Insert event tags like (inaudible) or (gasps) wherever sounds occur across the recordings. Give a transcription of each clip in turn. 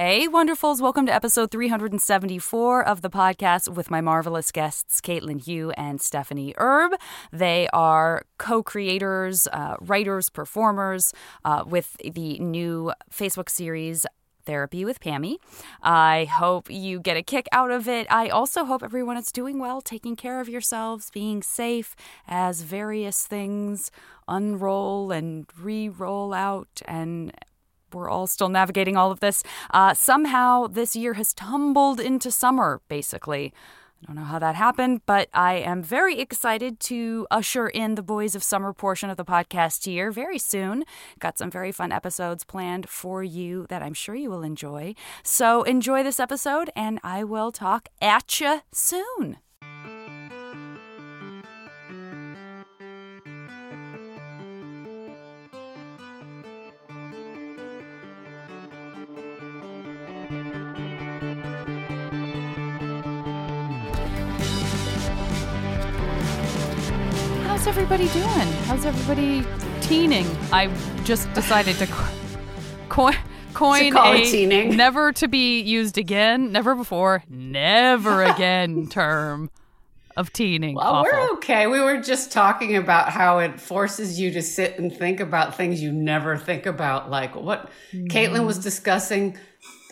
Hey, wonderfuls. Welcome to episode 374 of the podcast with my marvelous guests, Kaitlin Huwe and Stephanie Erb. They are co creators, uh, writers, performers uh, with the new Facebook series. Therapy with Pami. I hope you get a kick out of it. I also hope everyone is doing well, taking care of yourselves, being safe as various things unroll and re roll out and we're all still navigating all of this. Uh, somehow, this year has tumbled into summer, basically. I don't know how that happened, but I am very excited to usher in the Boys of Summer portion of the podcast here very soon. Got some very fun episodes planned for you that I'm sure you will enjoy. So enjoy this episode, and I will talk at you soon. How's everybody doing? How's everybody teening? I just decided to co- coin coin call a teening. never to be used again, never before, never (laughs) again term of teening. Well, Awful. we're okay. We were just talking about how it forces you to sit and think about things you never think about, like what Kaitlin was mm. discussing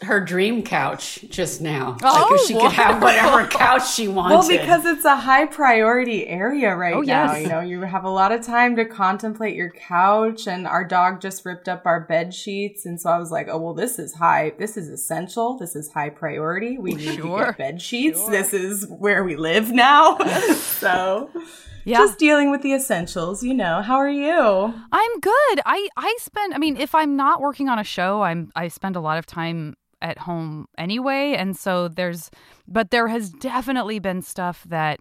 her dream couch just now. Oh, like if she could have whatever (laughs) couch she wanted. Well, because it's a high priority area right Oh, now. yes. You know, you have a lot of time to contemplate your couch, and our dog just ripped up our bed sheets, and so I was like, "Oh, well, this is high. This is essential. This is high priority. We need Sure. to get bed sheets. This is where we live now." (laughs) (laughs) so, Yeah. just dealing with the essentials. You know, how are you? I'm good. I I spend I mean if I'm not working on a show, I'm I spend a lot of time at home anyway and so there's but there has definitely been stuff that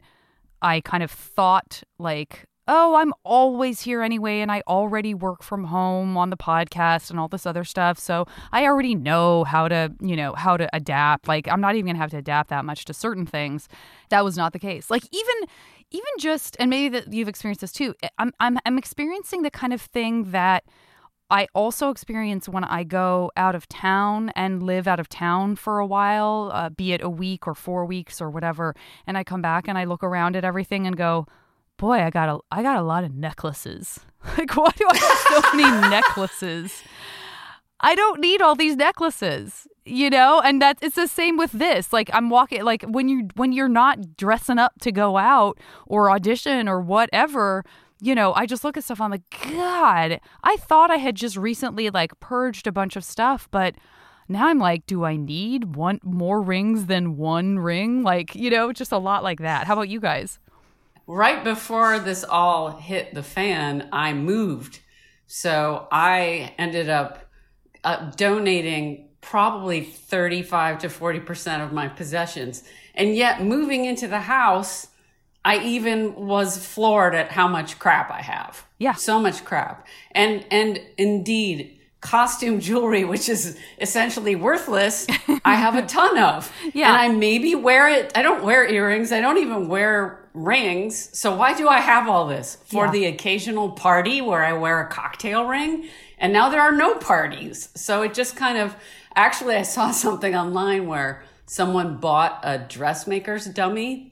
I kind of thought like oh, I'm always here anyway and I already work from home on the podcast and all this other stuff. So I already know how to, you know, how to adapt. Like I'm not even to have to adapt that much to certain things. That was not the case. Like even even just and maybe that you've experienced this too. I'm I'm I'm experiencing the kind of thing that I also experience when I go out of town and live out of town for a while, uh, be it a week or four weeks or whatever, and I come back and I look around at everything and go, "Boy, I got a I got a lot of necklaces. (laughs) Like, why do I have so many (laughs) necklaces? I don't need all these necklaces." You know, and that it's the same with this. Like I'm walking like when you when you're not dressing up to go out or audition or whatever, you know, I just look at stuff. I'm like, God, I thought I had just recently like purged a bunch of stuff, but now I'm like, do I need one more rings than one ring? Like, you know, just a lot like that. How about you guys? right before this all hit the fan, I moved. So I ended up uh, donating probably 35 to 40% of my possessions. And yet, moving into the house, I even was floored at how much crap I have. Yeah. So much crap. And and indeed, costume jewelry, which is essentially worthless, (laughs) I have a ton of. Yeah. And I maybe wear it. I don't wear earrings. I don't even wear rings. So why do I have all this? For Yeah. the occasional party where I wear a cocktail ring. And now there are no parties. So it just kind of actually I saw (laughs) something online where someone bought a dressmaker's dummy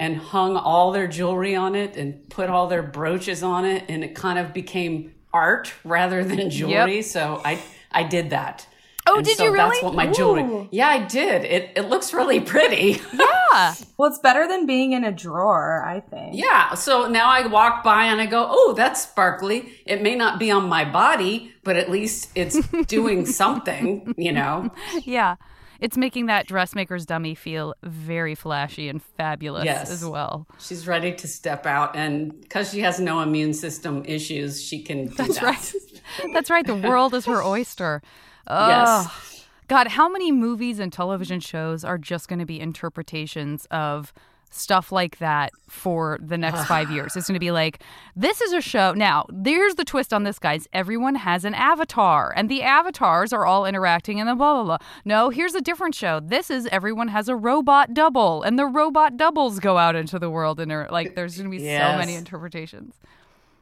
and hung all their jewelry on it and put all their brooches on it and it kind of became art rather than jewelry so i i did that Oh, And did so you really? that's what my jewelry Ooh. yeah i did it it looks really pretty (laughs) Yeah. Well, it's better than being in a drawer, I think. yeah so now i walk by and i go oh that's sparkly it may not be on my body but at least it's (laughs) doing something you know yeah. It's making that dressmaker's dummy feel very flashy and fabulous Yes. as well. she's ready to step out and because she has no immune system issues she can do That's that. right. (laughs) That's right. The world is her (laughs) oyster. Yes. God, how many movies and television shows are just going to be interpretations of stuff like that for the next five (sighs) years? It's going to be like, this is a show. Now, there's the twist on this, guys. Everyone has an avatar, and the avatars are all interacting and then blah, blah, blah. No, here's a different show. This is everyone has a robot double, and the robot doubles go out into the world, and are like, there's going to be so many interpretations.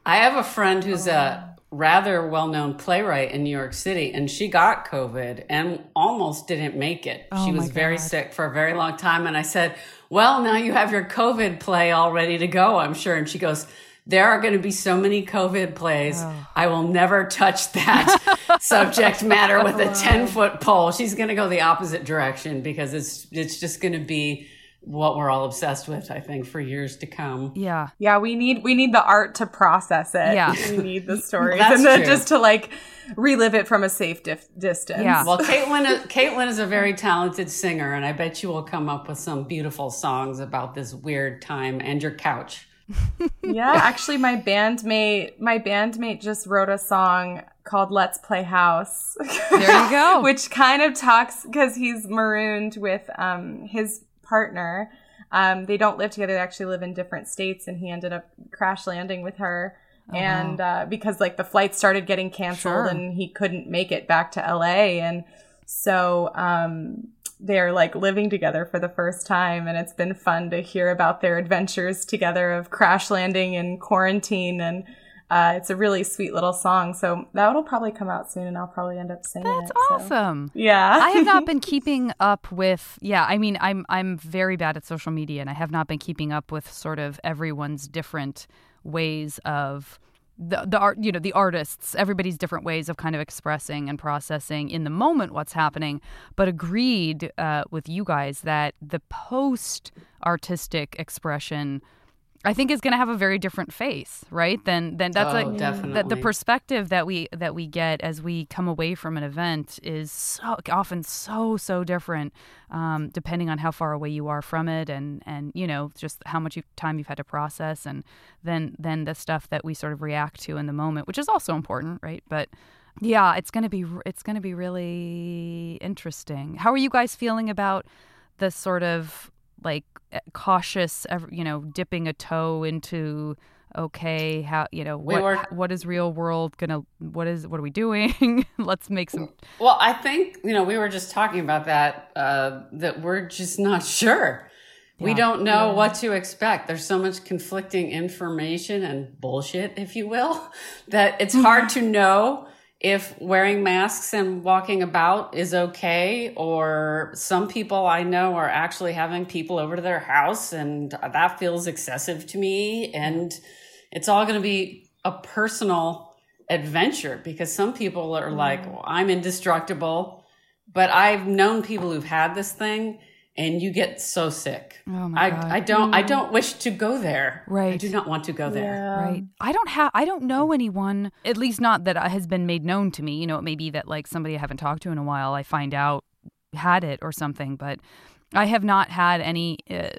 I have a friend who's a rather well-known playwright in New York City, and she got COVID and almost didn't make it. Oh she was very sick for a very long time, and I said, "Well, now you have your COVID play all ready to go, I'm sure." And she goes. There are going to be so many COVID plays. Oh. I will never touch that (laughs) subject matter with a (laughs) 10 foot pole. She's going to go the opposite direction because it's, it's just going to be what we're all obsessed with, I think, for years to come. Yeah. Yeah, we need we need the art to process it. Yeah. we (laughs) need the stories That's and then true. just to like relive it from a safe dif- distance. Yeah. Well, Kaitlin, is- Kaitlin is a very talented singer, and I bet you will come up with some beautiful songs about this weird time and your couch. (laughs) yeah. Actually, my bandmate my bandmate just wrote a song called "Let's Play House." There you go. (laughs) which kind of talks because he's marooned with um, his partner. Um, they don't live together; they actually live in different states, and he ended up crash landing with her. and uh, because like the flight started getting canceled, Sure. and he couldn't make it back to LA, and so um, they're like living together for the first time, and it's been fun to hear about their adventures together of crash landing and quarantine and. Uh, it's a really sweet little song, so that'll probably come out soon, and I'll probably end up singing That's it. so- awesome. Yeah. I have not (laughs) been keeping up with yeah, I mean I'm I'm very bad at social media and I have not been keeping up with sort of everyone's different ways of the the art you know the artists everybody's different ways of kind of expressing and processing in the moment what's happening but agreed uh, with you guys that the post artistic expression I think is going to have a very different face, right? Than than that's Oh, like the, the perspective that we that we get as we come away from an event is so often so so different, um, depending on how far away you are from it, and and you know just how much time you've had to process, and then then the stuff that we sort of react to in the moment, which is also important, right? But yeah, it's gonna be it's gonna be really interesting. How are you guys feeling about the sort of like eh, cautious, you know, dipping a toe into okay, how you know We what were- what is real world gonna what is what are we doing? (laughs) Let's make some Well, I think, you know, we were just talking about that, uh, that we're just not sure. We don't know what to expect. There's so much conflicting information and bullshit, if you will, (laughs) that it's hard (laughs) to know if wearing masks and walking about is okay or some people I know are actually having people over to their house and that feels excessive to me. And it's all going to be a personal adventure because some people are like mm. well, I'm indestructible. But I've known people who've had this thing and you get so sick. Oh my I, God. I don't I don't wish to go there. Right. I do not want to go there. Yeah. right. I don't have I don't know anyone, at least not that has been made known to me. You know, it may be that like somebody I haven't talked to in a while, I find out had it or something, but I have not had any uh,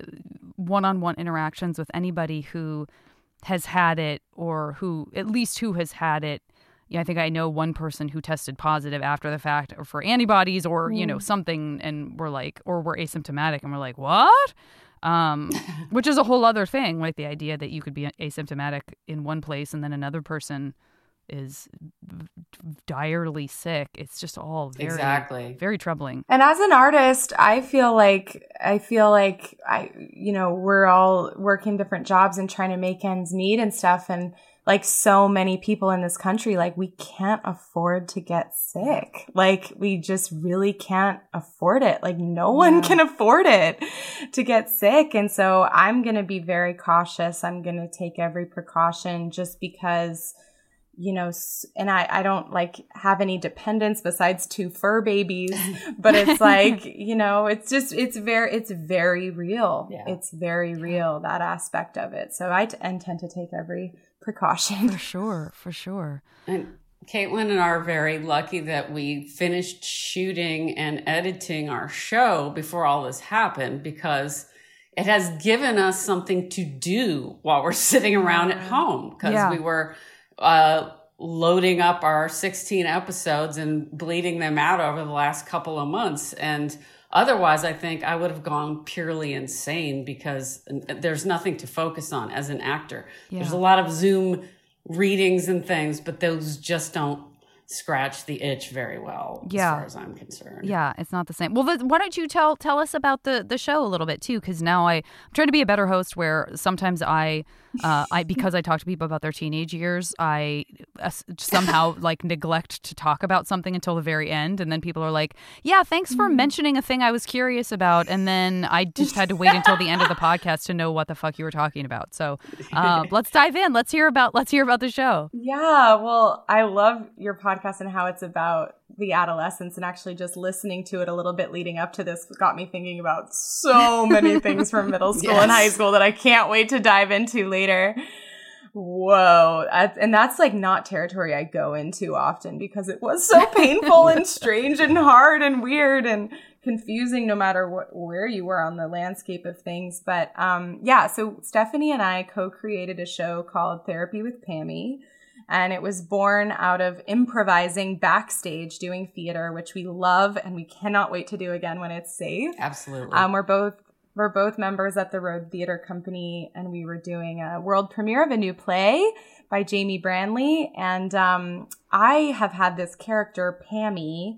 one-on-one interactions with anybody who has had it or who at least who has had it yeah, I think I know one person who tested positive after the fact or for antibodies or, you know, something and we're like or we're asymptomatic and we're like, "What?" Um, (laughs) which is a whole other thing, like the idea that you could be asymptomatic in one place and then another person is direly sick. It's just all very Exactly. very troubling. And as an artist, I feel like I feel like I you know, we're all working different jobs and trying to make ends meet and stuff and like so many people in this country like we can't afford to get sick. Like we just really can't afford it. Like no one can afford it to get sick and so I'm going to be very cautious. I'm going to take every precaution just because you know, and I, I don't like have any dependents besides two fur babies, (laughs) but it's like, you know, it's just, it's very, it's very real. Yeah. It's very real, that aspect of it. So I t- intend to take every precaution. For sure, for sure. And Kaitlin and I are very lucky that we finished shooting and editing our show before all this happened because it has given us something to do while we're (laughs) sitting around at home because Yeah. we were uh, loading up our 16 episodes and bleeding them out over the last couple of months. And otherwise, I think I would have gone purely insane because there's nothing to focus on as an actor. There's a lot of Zoom readings and things, but those just don't scratch the itch very well Yeah. as far as I'm concerned. Yeah, it's not the same. Well, why don't you tell tell us about the the show a little bit too? Because now I, I'm trying to be a better host. Where sometimes I, uh, I (laughs) because I talk to people about their teenage years, I uh, somehow (laughs) like neglect to talk about something until the very end, and then people are like, "Yeah, thanks for mentioning a thing I was curious about," and then I just had to wait until the end of the (laughs) podcast to know what the fuck you were talking about. So uh, let's dive in. Let's hear about let's hear about the show. Yeah, well, I love your podcast and how it's about the adolescence and actually just listening to it a little bit leading up to this got me thinking about so (laughs) many things from middle school and high school that I can't wait to dive into later. Whoa. And that's like not territory I go into often because it was so (laughs) painful and strange and hard and weird and confusing no matter what where you were on the landscape of things. But um yeah, so Stephanie and I co-created a show called Therapy with Pami and it was born out of improvising backstage doing theater which we love and we cannot wait to do again when it's safe. Absolutely. um, we're both we're both members at the road theater company and we were doing a world premiere of a new play by jamie branley. And um, i have had this character pami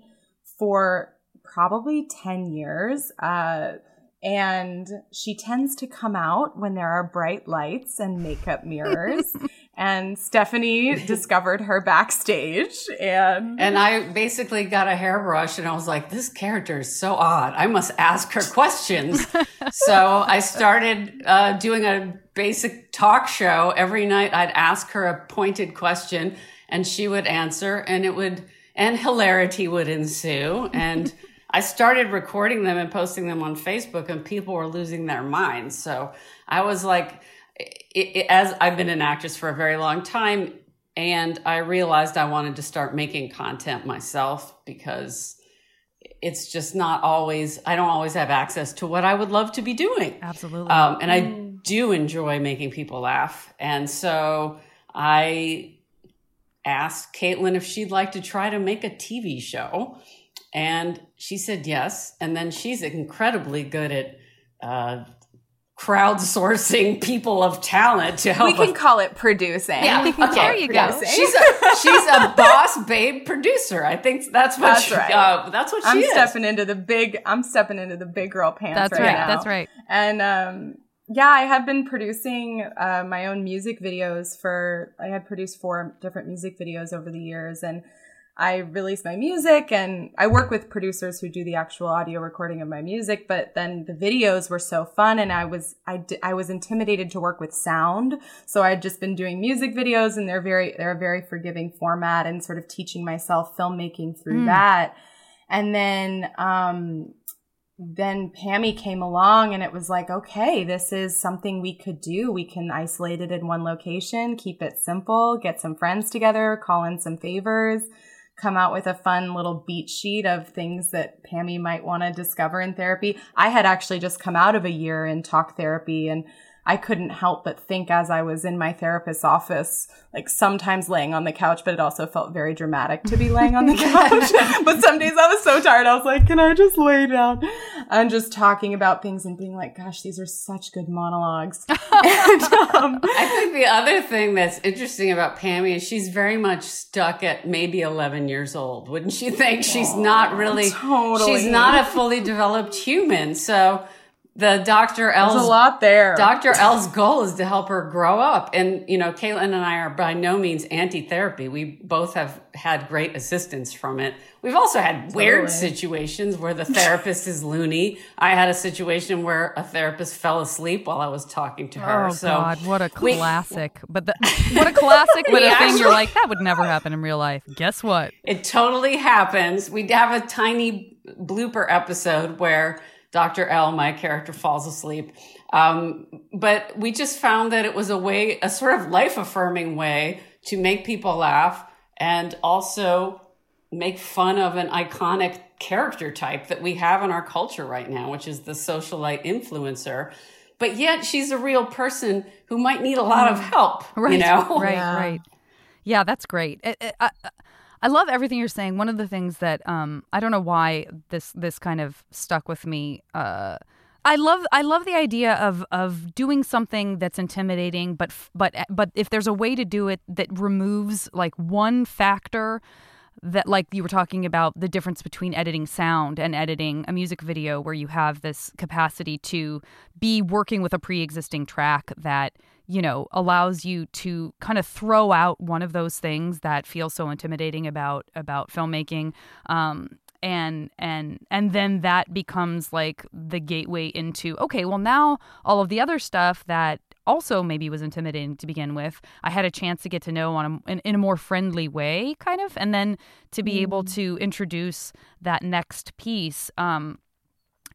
for probably 10 years. Uh, and she tends to come out when there are bright lights and makeup (laughs) mirrors and stephanie (laughs) discovered her backstage and and I basically got a hairbrush and I was like, this character is so odd. I must ask her questions. (laughs) so I started uh, doing a basic talk show. Every night I'd ask her a pointed question and she would answer and it would, and hilarity would ensue. And (laughs) I started recording them and posting them on Facebook and people were losing their minds. So I was like, it, it, as I've been an actress for a very long time, and I realized I wanted to start making content myself because it's just not always, I don't always have access to what I would love to be doing. Absolutely. Um, and I do enjoy making people laugh. And so I asked Kaitlin if she'd like to try to make a TV show. And she said yes. And then she's incredibly good at uh, crowdsourcing people of talent to help we can us call it producing yeah, okay. There you go. She's a she's a (laughs) boss babe producer. I think that's what That's she, right. uh, that's what she I'm is. stepping into the big. I'm stepping into the big girl pants. That's right. right. now. That's right. And um, yeah, I have been producing uh, my own music videos for. I had produced four different music videos over the years, and I release my music, and I work with producers who do the actual audio recording of my music. But then the videos were so fun, and I was I I was intimidated to work with sound, so I'd just been doing music videos, and they're very they're a very forgiving format, and sort of teaching myself filmmaking through that. And then um, then Pami came along and it was like, okay, this is something we could do. We can isolate it in one location, keep it simple, get some friends together, call in some favors, come out with a fun little beat sheet of things that Pami might want to discover in therapy. I had actually just come out of a year in talk therapy and I couldn't help but think as I was in my therapist's office, like sometimes laying on the couch, but it also felt very dramatic to be laying on the (laughs) couch. (laughs) but some days I was so tired, I was like, can I just lay down? And just talking about things and being like, gosh, these are such good monologues. (laughs) and, um, I think the other thing that's interesting about Pami is she's very much stuck at maybe 11 years old. Wouldn't you think? She's not really, totally. she's not a fully developed human. So the Dr. there's L's a lot there. Dr. L's goal is to help her grow up. And, you know, Kaitlin and I are by no means anti therapy. We both have had great assistance from it. We've also had weird Totally. situations where the therapist is loony. I had a situation where a therapist fell asleep while I was talking to her. Oh so God, what a we- classic! but the, what a classic! But We a (laughs) thing you're like that would never happen in real life. Guess what? It totally happens. We have a tiny blooper episode where Dr. L, my character, falls asleep. Um, but we just found that it was a way, a sort of life affirming way to make people laugh and also make fun of an iconic character type that we have in our culture right now, which is the socialite influencer. But yet she's a real person who might need a lot of mm. help, Right, you know? right, Yeah. right. Yeah, that's great. It- it- I, I love everything you're saying. One of the things that um, I don't know why this this kind of stuck with me. Uh, I love I love the idea of of doing something that's intimidating, but but but if there's a way to do it that removes like one factor that like you were talking about the difference between editing sound and editing a music video where you have this capacity to be working with a pre-existing track that you know allows you to kind of throw out one of those things that feels so intimidating about about filmmaking um, and and and then that becomes like the gateway into okay well now all of the other stuff that also maybe was intimidating to begin with i had a chance to get to know on a, in, in a more friendly way kind of and then to be mm. able to introduce that next piece um,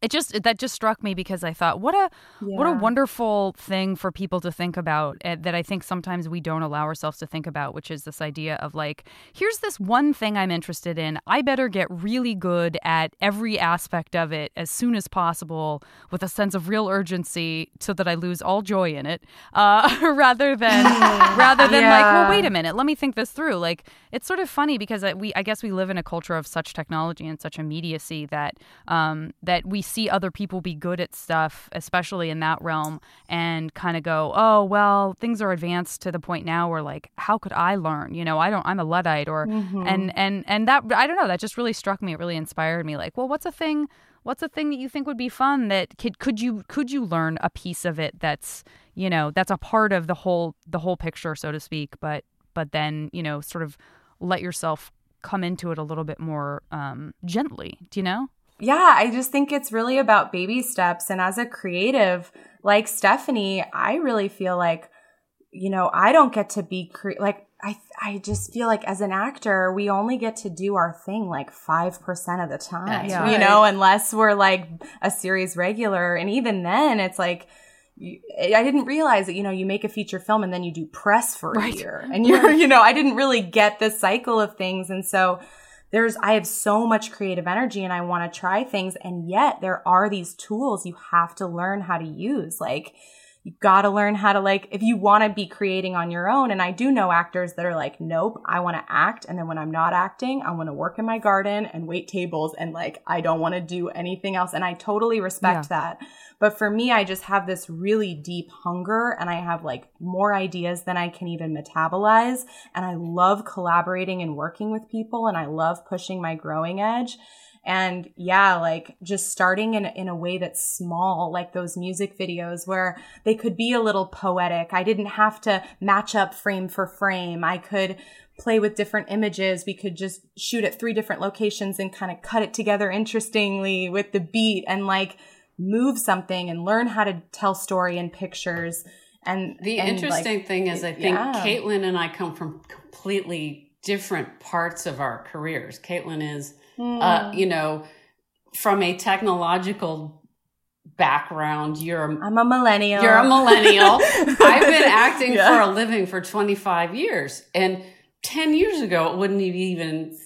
it just that just struck me because I thought what a yeah. what a wonderful thing for people to think about uh, that I think sometimes we don't allow ourselves to think about which is this idea of like here's this one thing I'm interested in I better get really good at every aspect of it as soon as possible with a sense of real urgency so that I lose all joy in it uh, (laughs) rather than (laughs) rather than yeah. like well wait a minute let me think this through like it's sort of funny because we I guess we live in a culture of such technology and such immediacy that um, that we see other people be good at stuff, especially in that realm, and kind of go, oh, well, things are advanced to the point now where like, how could I learn? You know, I don't, I'm a Luddite or, mm-hmm. and, and, and that, I don't know, that just really struck me. It really inspired me. Like, well, what's a thing, what's a thing that you think would be fun that could, could you, could you learn a piece of it that's, you know, that's a part of the whole, the whole picture, so to speak, but, but then, you know, sort of let yourself come into it a little bit more um, gently. Do you know? Yeah, I just think it's really about baby steps. And as a creative like Stephanie, I really feel like, you know, I don't get to be cre- like, I, I just feel like as an actor, we only get to do our thing like 5% of the time, yeah. you know, unless we're like a series regular. And even then, it's like, I didn't realize that, you know, you make a feature film and then you do press for a right. year. And you're, (laughs) you know, I didn't really get the cycle of things. And so, there's I have so much creative energy and I want to try things and yet there are these tools you have to learn how to use like you got to learn how to like if you want to be creating on your own and I do know actors that are like nope I want to act and then when I'm not acting I want to work in my garden and wait tables and like I don't want to do anything else and I totally respect yeah. that but for me, I just have this really deep hunger and I have like more ideas than I can even metabolize. And I love collaborating and working with people and I love pushing my growing edge. And yeah, like just starting in, in a way that's small, like those music videos where they could be a little poetic. I didn't have to match up frame for frame. I could play with different images. We could just shoot at three different locations and kind of cut it together interestingly with the beat and like move something and learn how to tell story in pictures. And the and interesting like, thing is, I think yeah. Kaitlin and I come from completely different parts of our careers. Kaitlin is, mm. uh, you know, from a technological background. You're a, I'm a millennial. You're a millennial. (laughs) I've been acting yeah. for a living for 25 years. And 10 years ago, it wouldn't have even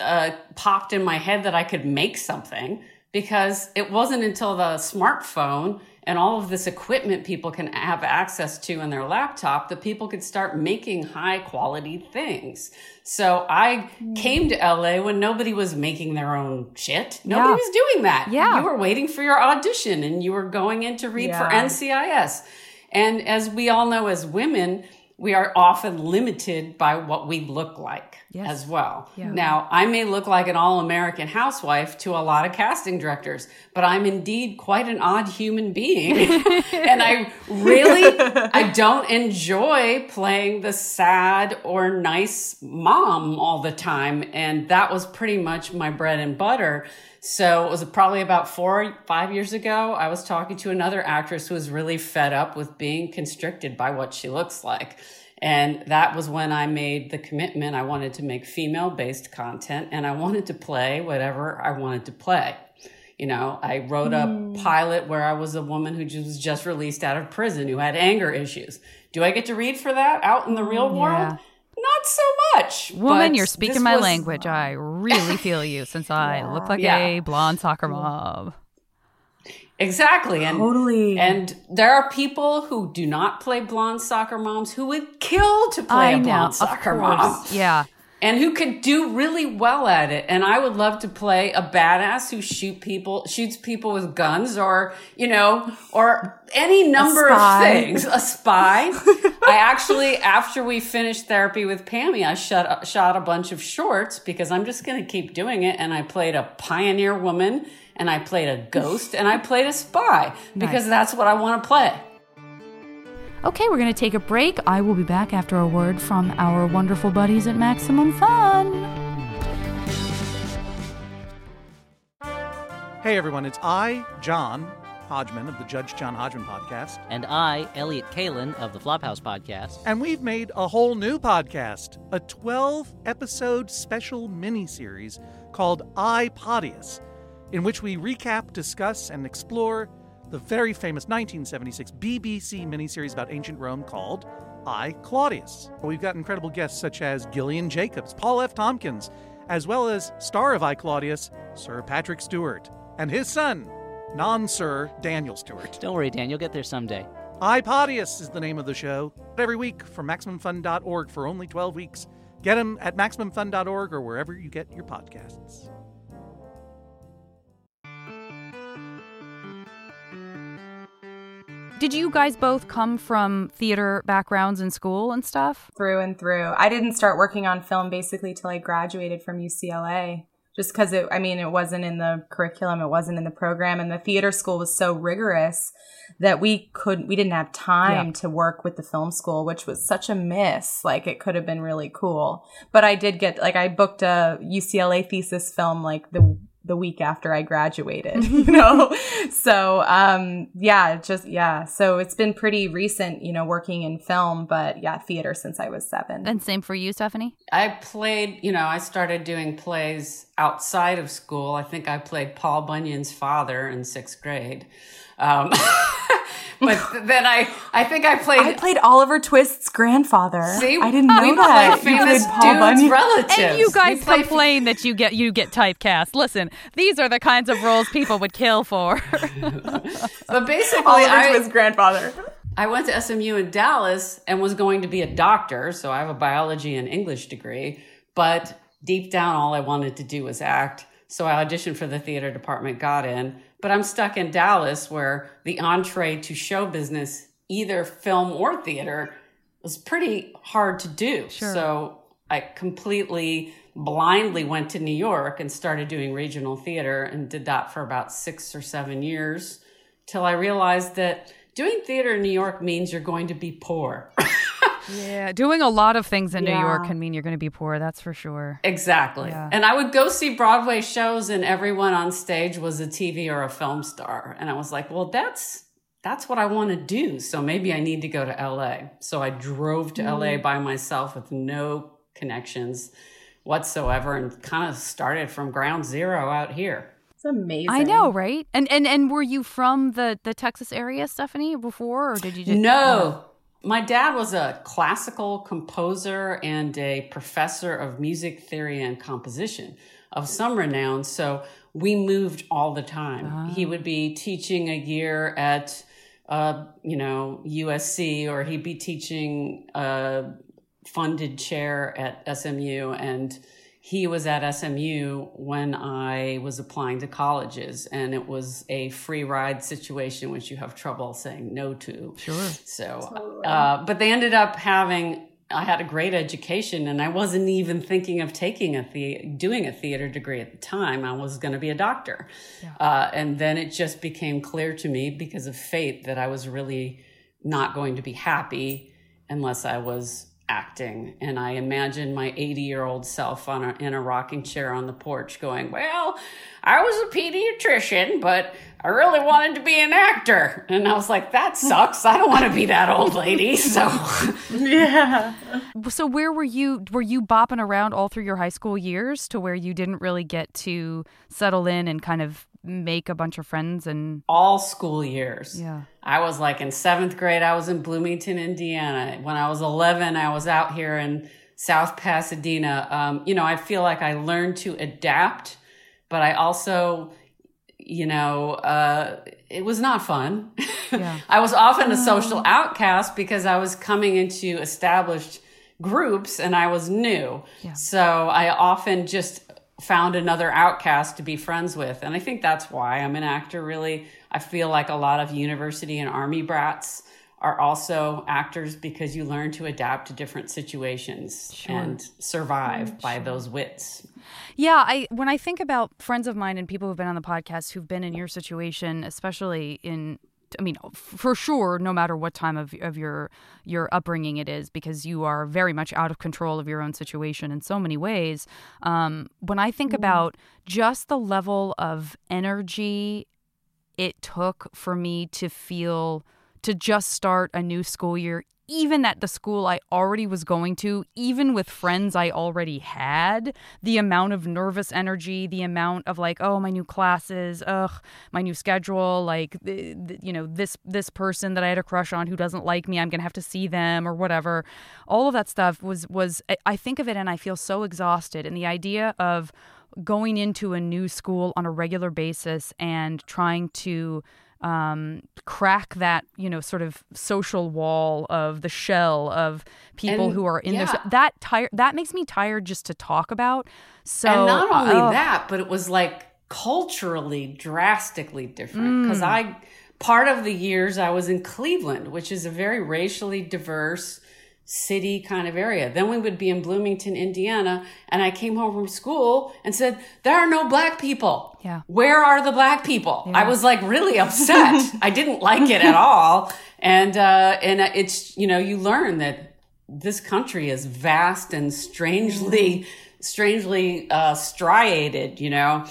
uh, popped in my head that I could make something because it wasn't until the smartphone and all of this equipment people can have access to in their laptop that people could start making high quality things. So I mm. came to LA when nobody was making their own shit. Nobody yeah. was doing that. Yeah. You were waiting for your audition and you were going in to read yeah. for NCIS. And as we all know as women, we are often limited by what we look like yes. as well. Yeah. Now, I may look like an all American housewife to a lot of casting directors, but I'm indeed quite an odd human being. (laughs) and I really, I don't enjoy playing the sad or nice mom all the time. And that was pretty much my bread and butter. So it was probably about four, five years ago. I was talking to another actress who was really fed up with being constricted by what she looks like. And that was when I made the commitment. I wanted to make female based content and I wanted to play whatever I wanted to play. You know, I wrote a mm. pilot where I was a woman who was just released out of prison who had anger issues. Do I get to read for that out in the real yeah. world? Not so much. Woman, you're speaking my was... language. I really feel you since I yeah. (laughs) look like yeah. a blonde soccer mom. Exactly. And, totally. And there are people who do not play blonde soccer moms who would kill to play I a blonde know, soccer mom. Yeah. And who could do really well at it. And I would love to play a badass who shoot people, shoots people with guns or, you know, or any number of things. A spy. (laughs) I actually, after we finished therapy with Pami, I shot, shot a bunch of shorts because I'm just going to keep doing it. And I played a pioneer woman and I played a ghost and I played a spy because nice. that's what I want to play. Okay, we're going to take a break. I will be back after a word from our wonderful buddies at Maximum Fun. Hey everyone, it's I, John Hodgman of the Judge John Hodgman podcast. And I, Elliot Kalan of the Flophouse podcast. And we've made a whole new podcast, a 12 episode special mini series called I Podius, in which we recap, discuss, and explore the very famous 1976 BBC miniseries about ancient Rome called I, Claudius. We've got incredible guests such as Gillian Jacobs, Paul F. Tompkins, as well as star of I, Claudius, Sir Patrick Stewart, and his son, non Sir Daniel Stewart. Don't worry, Dan, you'll get there someday. I, Podius is the name of the show. Every week from MaximumFun.org for only 12 weeks. Get them at MaximumFun.org or wherever you get your podcasts. Did you guys both come from theater backgrounds in school and stuff? Through and through. I didn't start working on film basically till I graduated from UCLA. Just because it, I mean, it wasn't in the curriculum, it wasn't in the program, and the theater school was so rigorous that we couldn't, we didn't have time yeah. to work with the film school, which was such a miss. Like it could have been really cool. But I did get, like, I booked a UCLA thesis film like the the week after I graduated, (laughs) you know? so, um, yeah, just, yeah. So it's been pretty recent, you know, working in film, but yeah, theater since I was seven. And same for you, Stephanie? I played, you know, I started doing plays outside of school. I think I played Paul Bunyan's father in sixth grade. Um, (laughs) but then I, I think I played. I played Oliver Twist's grandfather. See, I didn't know we that. Played famous you Paul Bunyan. relatives. And you guys complain that you get you get typecast. Listen, these are the kinds of roles people would kill for. (laughs) but basically, Oliver I, Twist's grandfather. I went to SMU in Dallas and was going to be a doctor, so I have a biology and English degree. But deep down, all I wanted to do was act. So I auditioned for the theater department, got in, but I'm stuck in Dallas where the entree to show business, either film or theater, was pretty hard to do. Sure. So I completely blindly went to New York and started doing regional theater and did that for about six or seven years till I realized that doing theater in New York means you're going to be poor. (laughs) Yeah, doing a lot of things in yeah. New York can mean you're going to be poor. That's for sure. Exactly. Yeah. And I would go see Broadway shows, and everyone on stage was a TV or a film star, and I was like, well, that's that's what I want to do. So maybe I need to go to LA. So I drove to mm. LA by myself with no connections whatsoever, and kind of started from ground zero out here. It's amazing. I know, right? And and and were you from the the Texas area, Stephanie, before, or did you just no? My dad was a classical composer and a professor of music theory and composition of some renown. So we moved all the time. He would be teaching a year at, uh, you know, USC, or he'd be teaching a funded chair at SMU. And he was at SMU when I was applying to colleges, and it was a free ride situation, which you have trouble saying no to. Sure. So, totally. uh, but they ended up having. I had a great education, and I wasn't even thinking of taking a the doing a theater degree at the time. I was going to be a doctor, yeah. uh, and then it just became clear to me because of fate that I was really not going to be happy unless I was acting. And I imagine my 80 year old self on a, in a rocking chair on the porch going, Well, I was a pediatrician, but I really wanted to be an actor. And I was like, That sucks. I don't want to be that old lady. (laughs) So, yeah. So, where were you? Were you bopping around all through your high school years to where you didn't really get to settle in and kind of make a bunch of friends and all school years. Yeah. I was like in seventh grade, I was in Bloomington, Indiana. When I was 11, I was out here in South Pasadena. Um, you know, I feel like I learned to adapt, but I also, you know, uh, it was not fun. (laughs) Yeah. I was often a social outcast because I was coming into established groups and I was new. Yeah. So I often just found another outcast to be friends with. And I think that's why I'm an actor, really. I feel like a lot of university and army brats are also actors because you learn to adapt to different situations and survive mm, by those wits. Yeah, I when I think about friends of mine and people who've been on the podcast who've been in your situation, especially in I mean, for sure, no matter what time of, of your your upbringing it is, because you are very much out of control of your own situation in so many ways. Um, when I think about just the level of energy it took for me to feel to just start a new school year even at the school I already was going to, even with friends I already had, the amount of nervous energy, the amount of like, oh, my new classes, ugh, my new schedule, like, the, the, you know, this this person that I had a crush on who doesn't like me, I'm gonna have to see them or whatever. All of that stuff was was I think of it and I feel so exhausted. And the idea of going into a new school on a regular basis and trying to um, crack that you know sort of social wall of the shell of people And, who are in yeah. there. That tire that makes me tired just to talk about. So and not only oh, that, but it was like culturally drastically different because Mm. I part of the years I was in Cleveland, which is a very racially diverse city kind of area. Then we would be in Bloomington, Indiana, and I came home from school and said, "There are no black people. Yeah. Where are the black people?" I was like really upset. (laughs) I didn't like it at all. And uh and it's you know, you learn that this country is vast and strangely strangely uh striated, you know.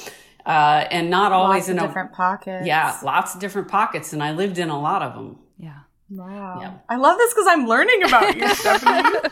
Uh and not always in a different pockets. yeah, lots of different pockets and I lived in a lot of them. Wow. Yeah. I love this because I'm learning about you, (laughs) Stephanie. (laughs)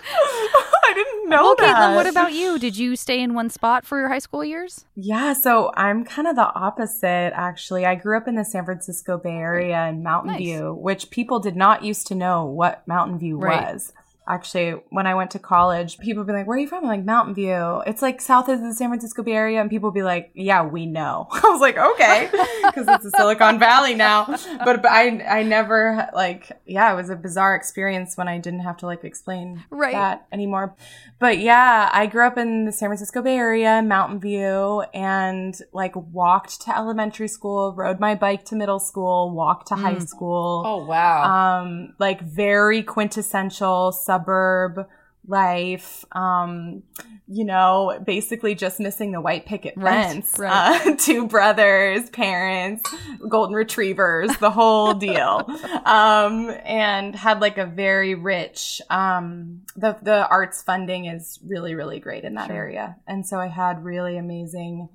I didn't know Well, that. Kaitlin, what about you? Did you stay in one spot for your high school years? Yeah, so I'm kind of the opposite, actually. I grew up in the San Francisco Bay Area in Mountain Nice. View, which people did not used to know what Mountain View Right. was. Actually, when I went to college, people would be like, Where are you from? I'm like, Mountain View. It's like south of the San Francisco Bay Area. And people would be like, Yeah, we know. (laughs) I was like, Okay, (laughs) because it's a Silicon Valley now. But, but I, I never, like, yeah, it was a bizarre experience when I didn't have to, like, explain Right. that anymore. But yeah, I grew up in the San Francisco Bay Area, Mountain View, and like walked to elementary school, rode my bike to middle school, walked to high school. Oh wow. Um, like very quintessential suburb life. Um, you know, basically just missing the white picket Right, fence. right. Uh, (laughs) two brothers, parents, golden retrievers, the whole deal. Um, and had like a very rich, um, the, the arts funding is really, really great in that Sure. area. And so I had really amazing,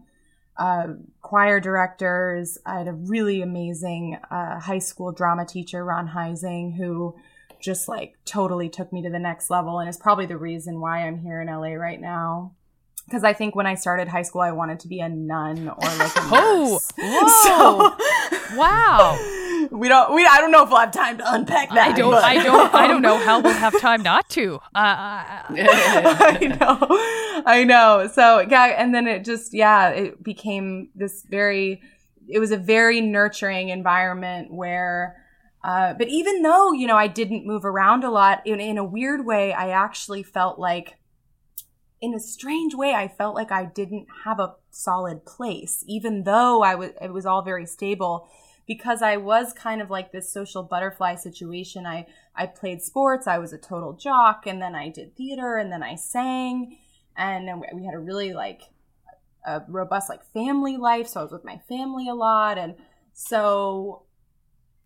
uh, choir directors. I had a really amazing uh, high school drama teacher, Ron Heising, who just like totally took me to the next level and is probably the reason why I'm here in LA right now. Because I think when I started high school, I wanted to be a nun or like a (laughs) Oh, (laughs) whoa. wow. (laughs) We don't. We I don't know if we'll have time to unpack that. I don't. but- I don't. I don't know how we'll have time not to. Uh, uh, I know. I know. So yeah, and then it just yeah, it became this very it was a very nurturing environment where uh, but even though, you know, I didn't move around a lot, in, in a weird way, I actually felt like in a strange way, I felt like I didn't have a solid place, even though I was, it was all very stable because I was kind of like this social butterfly situation. I, I played sports. I was a total jock and then I did theater and then I sang and we- we had a really like a robust like family life. So I was with my family a lot. And so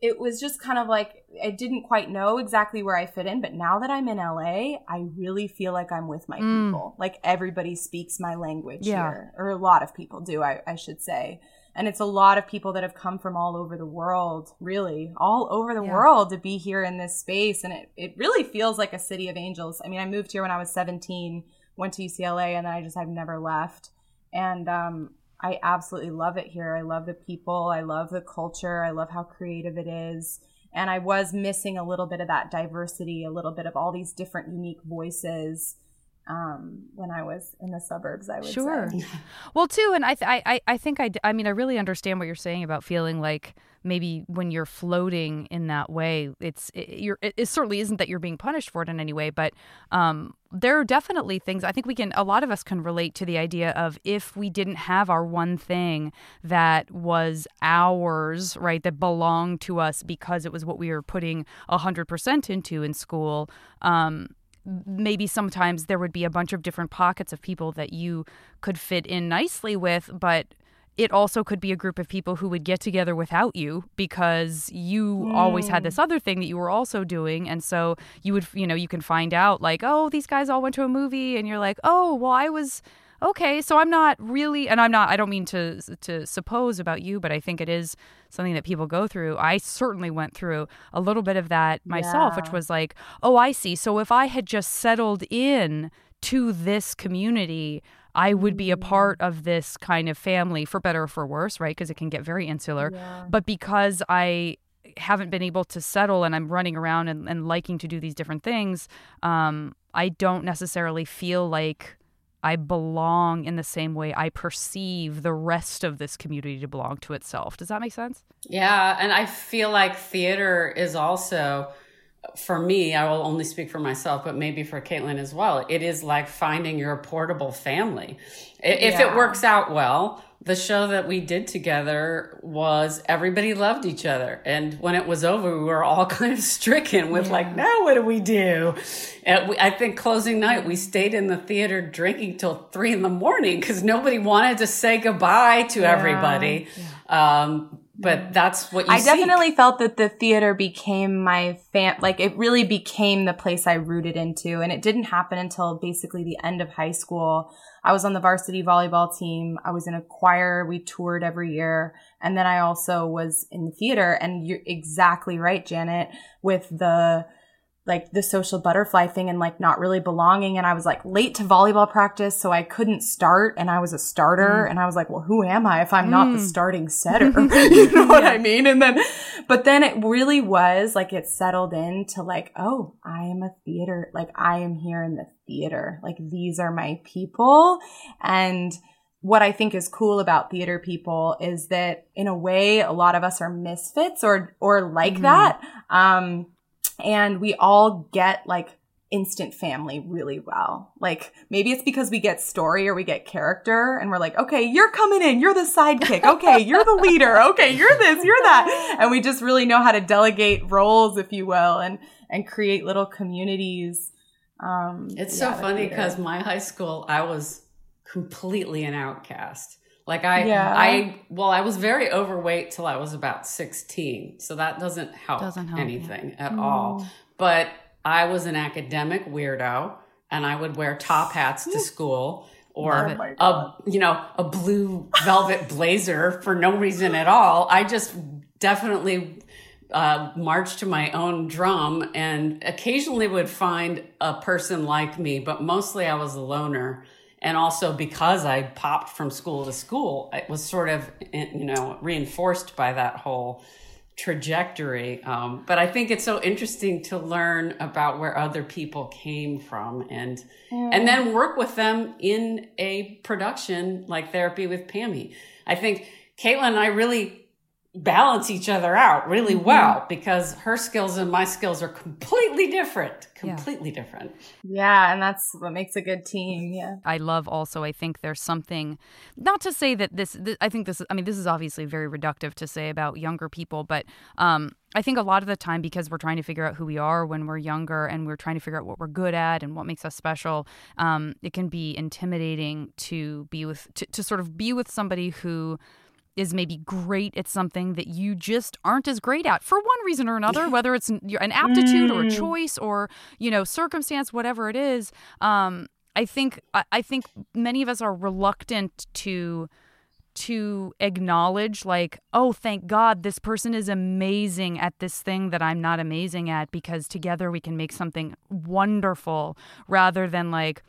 it was just kind of like I didn't quite know exactly where I fit in, but now that I'm in LA, I really feel like I'm with my Mm. people. Like everybody speaks my language Yeah. here, or a lot of people do, I, I should say. And it's a lot of people that have come from all over the world, really, all over the Yeah. world to be here in this space. And it, it really feels like a city of angels. I mean, I moved here when I was 17, went to UCLA, and then I just have never left. And um, I absolutely love it here. I love the people. I love the culture. I love how creative it is. And I was missing a little bit of that diversity, a little bit of all these different unique voices. Um, when I was in the suburbs. I would Sure. say. (laughs) Well, too, and I, th- I, I, I think I, d- I mean, I really understand what you're saying about feeling like maybe when you're floating in that way, it's, it, you're, it, it certainly isn't that you're being punished for it in any way, but um, there are definitely things I think we can, a lot of us can relate to the idea of if we didn't have our one thing that was ours, right, that belonged to us because it was what we were putting 100% into in school. Um, maybe sometimes there would be a bunch of different pockets of people that you could fit in nicely with, but it also could be a group of people who would get together without you because you always had this mm. other thing that you were also doing. And so you would you know you can find out like oh these guys all went to a movie and you're like oh well I was okay so I'm not really and I'm not I don't mean to to suppose about you but I think it is something that people go through I certainly went through a little bit of that myself which was like oh I see so if I had just settled in to this community I would be a part of this kind of family for better or for worse, right? Because it can get very insular. Yeah. But because I haven't been able to settle and I'm running around and, and liking to do these different things, um, I don't necessarily feel like I belong in the same way I perceive the rest of this community to belong to itself. Does that make sense? Yeah, and I feel like theater is also, for me, I will only speak for myself, but maybe for Kaitlin as well. It is like finding your portable family. If it works out well, the show that we did together was everybody loved each other. And when it was over, we were all (laughs) kind of stricken with like, now what do we do? And we, I think closing night, we stayed in the theater drinking till three in the morning because nobody wanted to say goodbye to everybody. Um, but that's what you I seek. definitely felt that the theater became my fan, like it really became the place I rooted into and it didn't happen until basically the end of high school. I was on the varsity volleyball team. I was in a choir. We toured every year. And then I also was in the theater and you're exactly right, Janet, with the like the social butterfly thing and like not really belonging. And I was like late to volleyball practice, so I couldn't start. And I was a starter. Mm. And I was like, well, who am I if I'm not the mm. starting (laughs) setter? (laughs) you know what I mean? And then, but then it really was like it settled into like, oh, I am a theater, like I am here in the theater. Like these are my people. And what I think is cool about theater people is that in a way, a lot of us are misfits or, or like mm-hmm. that. Um, and we all get like instant family really well. Like maybe it's because we get story or we get character and we're like, okay, you're coming in, you're the sidekick. Okay, you're the leader. Okay, you're this, you're that. And we just really know how to delegate roles, if you will, and and create little communities. Um It's yeah, so funny because my high school, I was completely an outcast. Like I, Yeah. I, well, I was very overweight till I was about 16. So that doesn't help, Doesn't help, yeah. anything at all. But I was an academic weirdo and I would wear top hats to school or Oh a, you know, a blue velvet blazer for no reason at all. I just definitely uh, march to my own drum and occasionally would find a person like me, but mostly I was a loner. And also because I popped from school to school, it was sort of, you know, reinforced by that whole trajectory. Um, but I think it's so interesting to learn about where other people came from and and then work with them in a production like Therapy with Pami. I think Kaitlin and I really balance each other out really well because her skills and my skills are completely different. Completely different. Yeah, and that's what makes a good team. Yeah. I love also, I think there's something, not to say that this, th- I think this, I mean, this is obviously very reductive to say about younger people, but um, I think a lot of the time because we're trying to figure out who we are when we're younger and we're trying to figure out what we're good at and what makes us special, um, it can be intimidating to be with, to, to sort of be with somebody who is maybe great at something that you just aren't as great at for one reason or another, (laughs) whether it's an, an aptitude or a choice or you know circumstance, whatever it is. Um, I think I, I think many of us are reluctant to to acknowledge like oh thank god this person is amazing at this thing that i'm not amazing at because together we can make something wonderful rather than like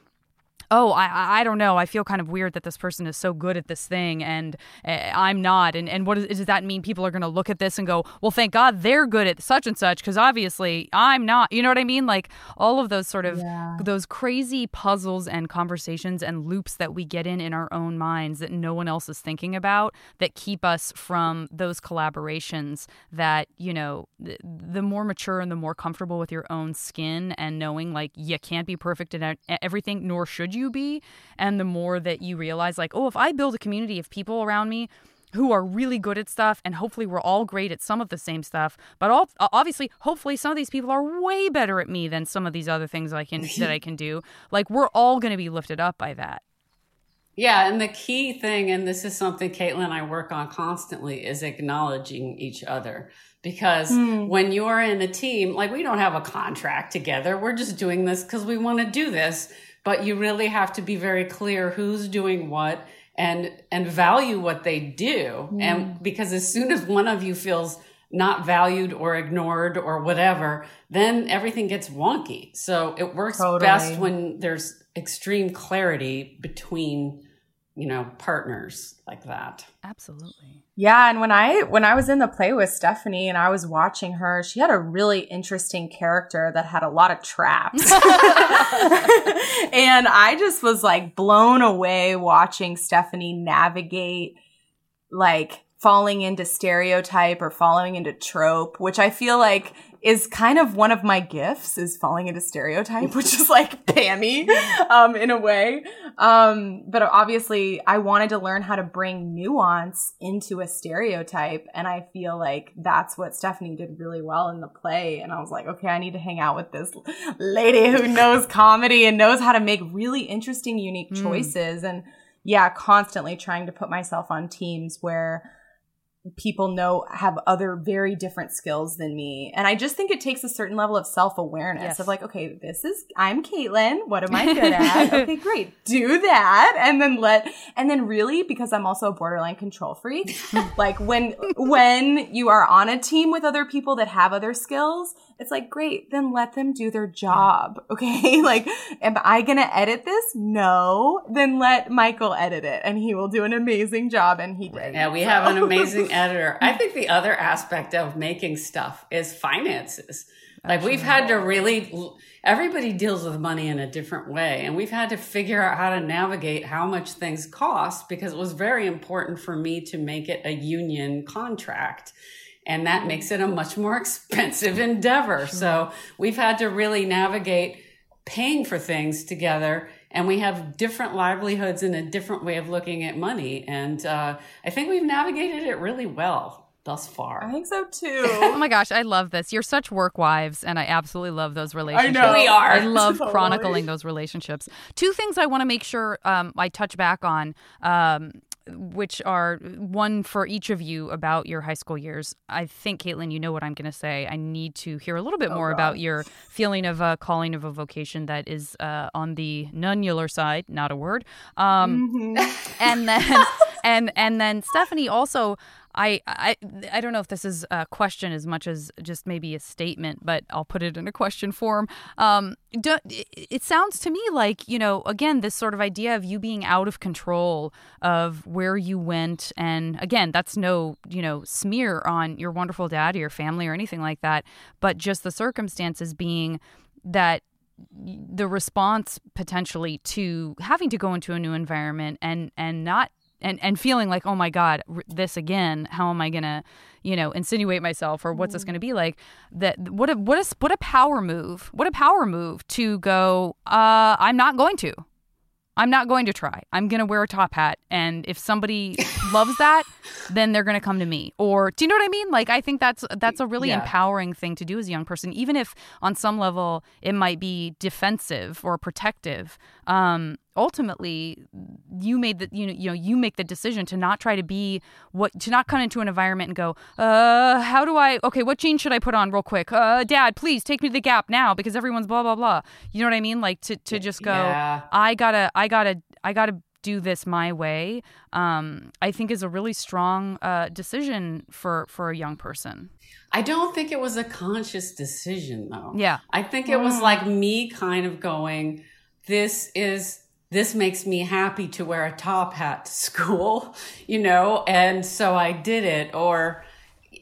oh, I, I don't know. I feel kind of weird that this person is so good at this thing and uh, I'm not. And, and what is, does that mean? People are going to look at this and go, well, thank God they're good at such and such because obviously I'm not. You know what I mean? Like all of those sort of yeah. those crazy puzzles and conversations and loops that we get in in our own minds that no one else is thinking about that keep us from those collaborations that, you know, the, the more mature and the more comfortable with your own skin and knowing like you can't be perfect at everything, nor should you you be? And the more that you realize like oh if i build a community of people around me who are really good at stuff and hopefully we're all great at some of the same stuff but all, obviously hopefully some of these people are way better at me than some of these other things i can that i can do like we're all going to be lifted up by that. Yeah and the key thing and this is something kaitlin and i work on constantly is acknowledging each other. Because mm. when you're in a team like we don't have a contract together. We're just doing this because we want to do this but you really have to be very clear who's doing what and and value what they do mm. and because as soon as one of you feels not valued or ignored or whatever then everything gets wonky so it works totally. best when there's extreme clarity between you know partners like that. Absolutely. Yeah and when i when i was in the play with stephanie and i was watching her she had a really interesting character that had a lot of traps. (laughs) (laughs) And i just was like blown away watching stephanie navigate like falling into stereotype or falling into trope which i feel like is kind of one of my gifts is falling into stereotype, (laughs) which is like Pami, um, in a way. Um, but obviously I wanted to learn how to bring nuance into a stereotype. And I feel like that's what Stephanie did really well in the play. And I was like, okay, I need to hang out with this lady who (laughs) knows comedy and knows how to make really interesting, unique hmm. choices. Mm. And yeah, constantly trying to put myself on teams where people know have other very different skills than me. And I just think it takes a certain level of self awareness yes. of like, okay, this is, I'm Kaitlin. What am I good (laughs) at? okay, great. Do that. And then let, and then really, because I'm also a borderline control freak, (laughs) like when, when you are on a team with other people that have other skills, it's like, great, then let them do their job. (laughs) Okay. (laughs) like, am I going to edit this? No. Then let Michael edit it and he will do an amazing job. And he did. Yeah, we so. have an amazing (laughs) editor. I think the other aspect of making stuff is finances. Like we've had to really, everybody deals with money in a different way. And we've had to figure out how to navigate how much things cost because it was very important for me to make it a union contract and that makes it a much more (laughs) expensive endeavor. So we've had to really navigate paying for things together and we have different livelihoods and a different way of looking at money. And uh, I think we've navigated it really well thus far. I think so too. (laughs) oh my gosh, I love this. You're such work wives, and I absolutely love those relationships. I know we are. I love (laughs) totally. chronicling those relationships. Two things I want to make sure um, I touch back on. Um, which are one for each of you about your high school years. I think, Kaitlin, you know what I'm going to say. I need to hear a little bit oh, more God. about your feeling of a calling of a vocation that is uh, on the nunnular side, not a word. Um, mm-hmm. And then, and and then Stephanie also. I, I I don't know if this is a question as much as just maybe a statement, but I'll put it in a question form. Um, do, it sounds to me like you know, again, this sort of idea of you being out of control of where you went, and again, that's no you know smear on your wonderful dad or your family or anything like that, but just the circumstances being that the response potentially to having to go into a new environment and and not and and feeling like oh my god this again how am i gonna you know insinuate myself or what's mm-hmm. this gonna be like that what a what a what a power move what a power move to go uh i'm not going to I'm not going to try. I'm going to wear a top hat. And if somebody (laughs) loves that, then they're going to come to me. Or do you know what I mean? Like, I think that's that's a really yeah. empowering thing to do as a young person, even if on some level it might be defensive or protective. Um, ultimately you made the you know you know you make the decision to not try to be what to not come into an environment and go uh how do i okay what jeans should i put on real quick uh dad please take me to the gap now because everyone's blah blah blah you know what i mean like to to just go yeah. i gotta i gotta i gotta do this my way um i think is a really strong uh decision for for a young person I don't think it was a conscious decision though. Yeah. I think it was like me kind of going, this is this makes me happy to wear a top hat to school, (laughs) you know? And so I did it. Or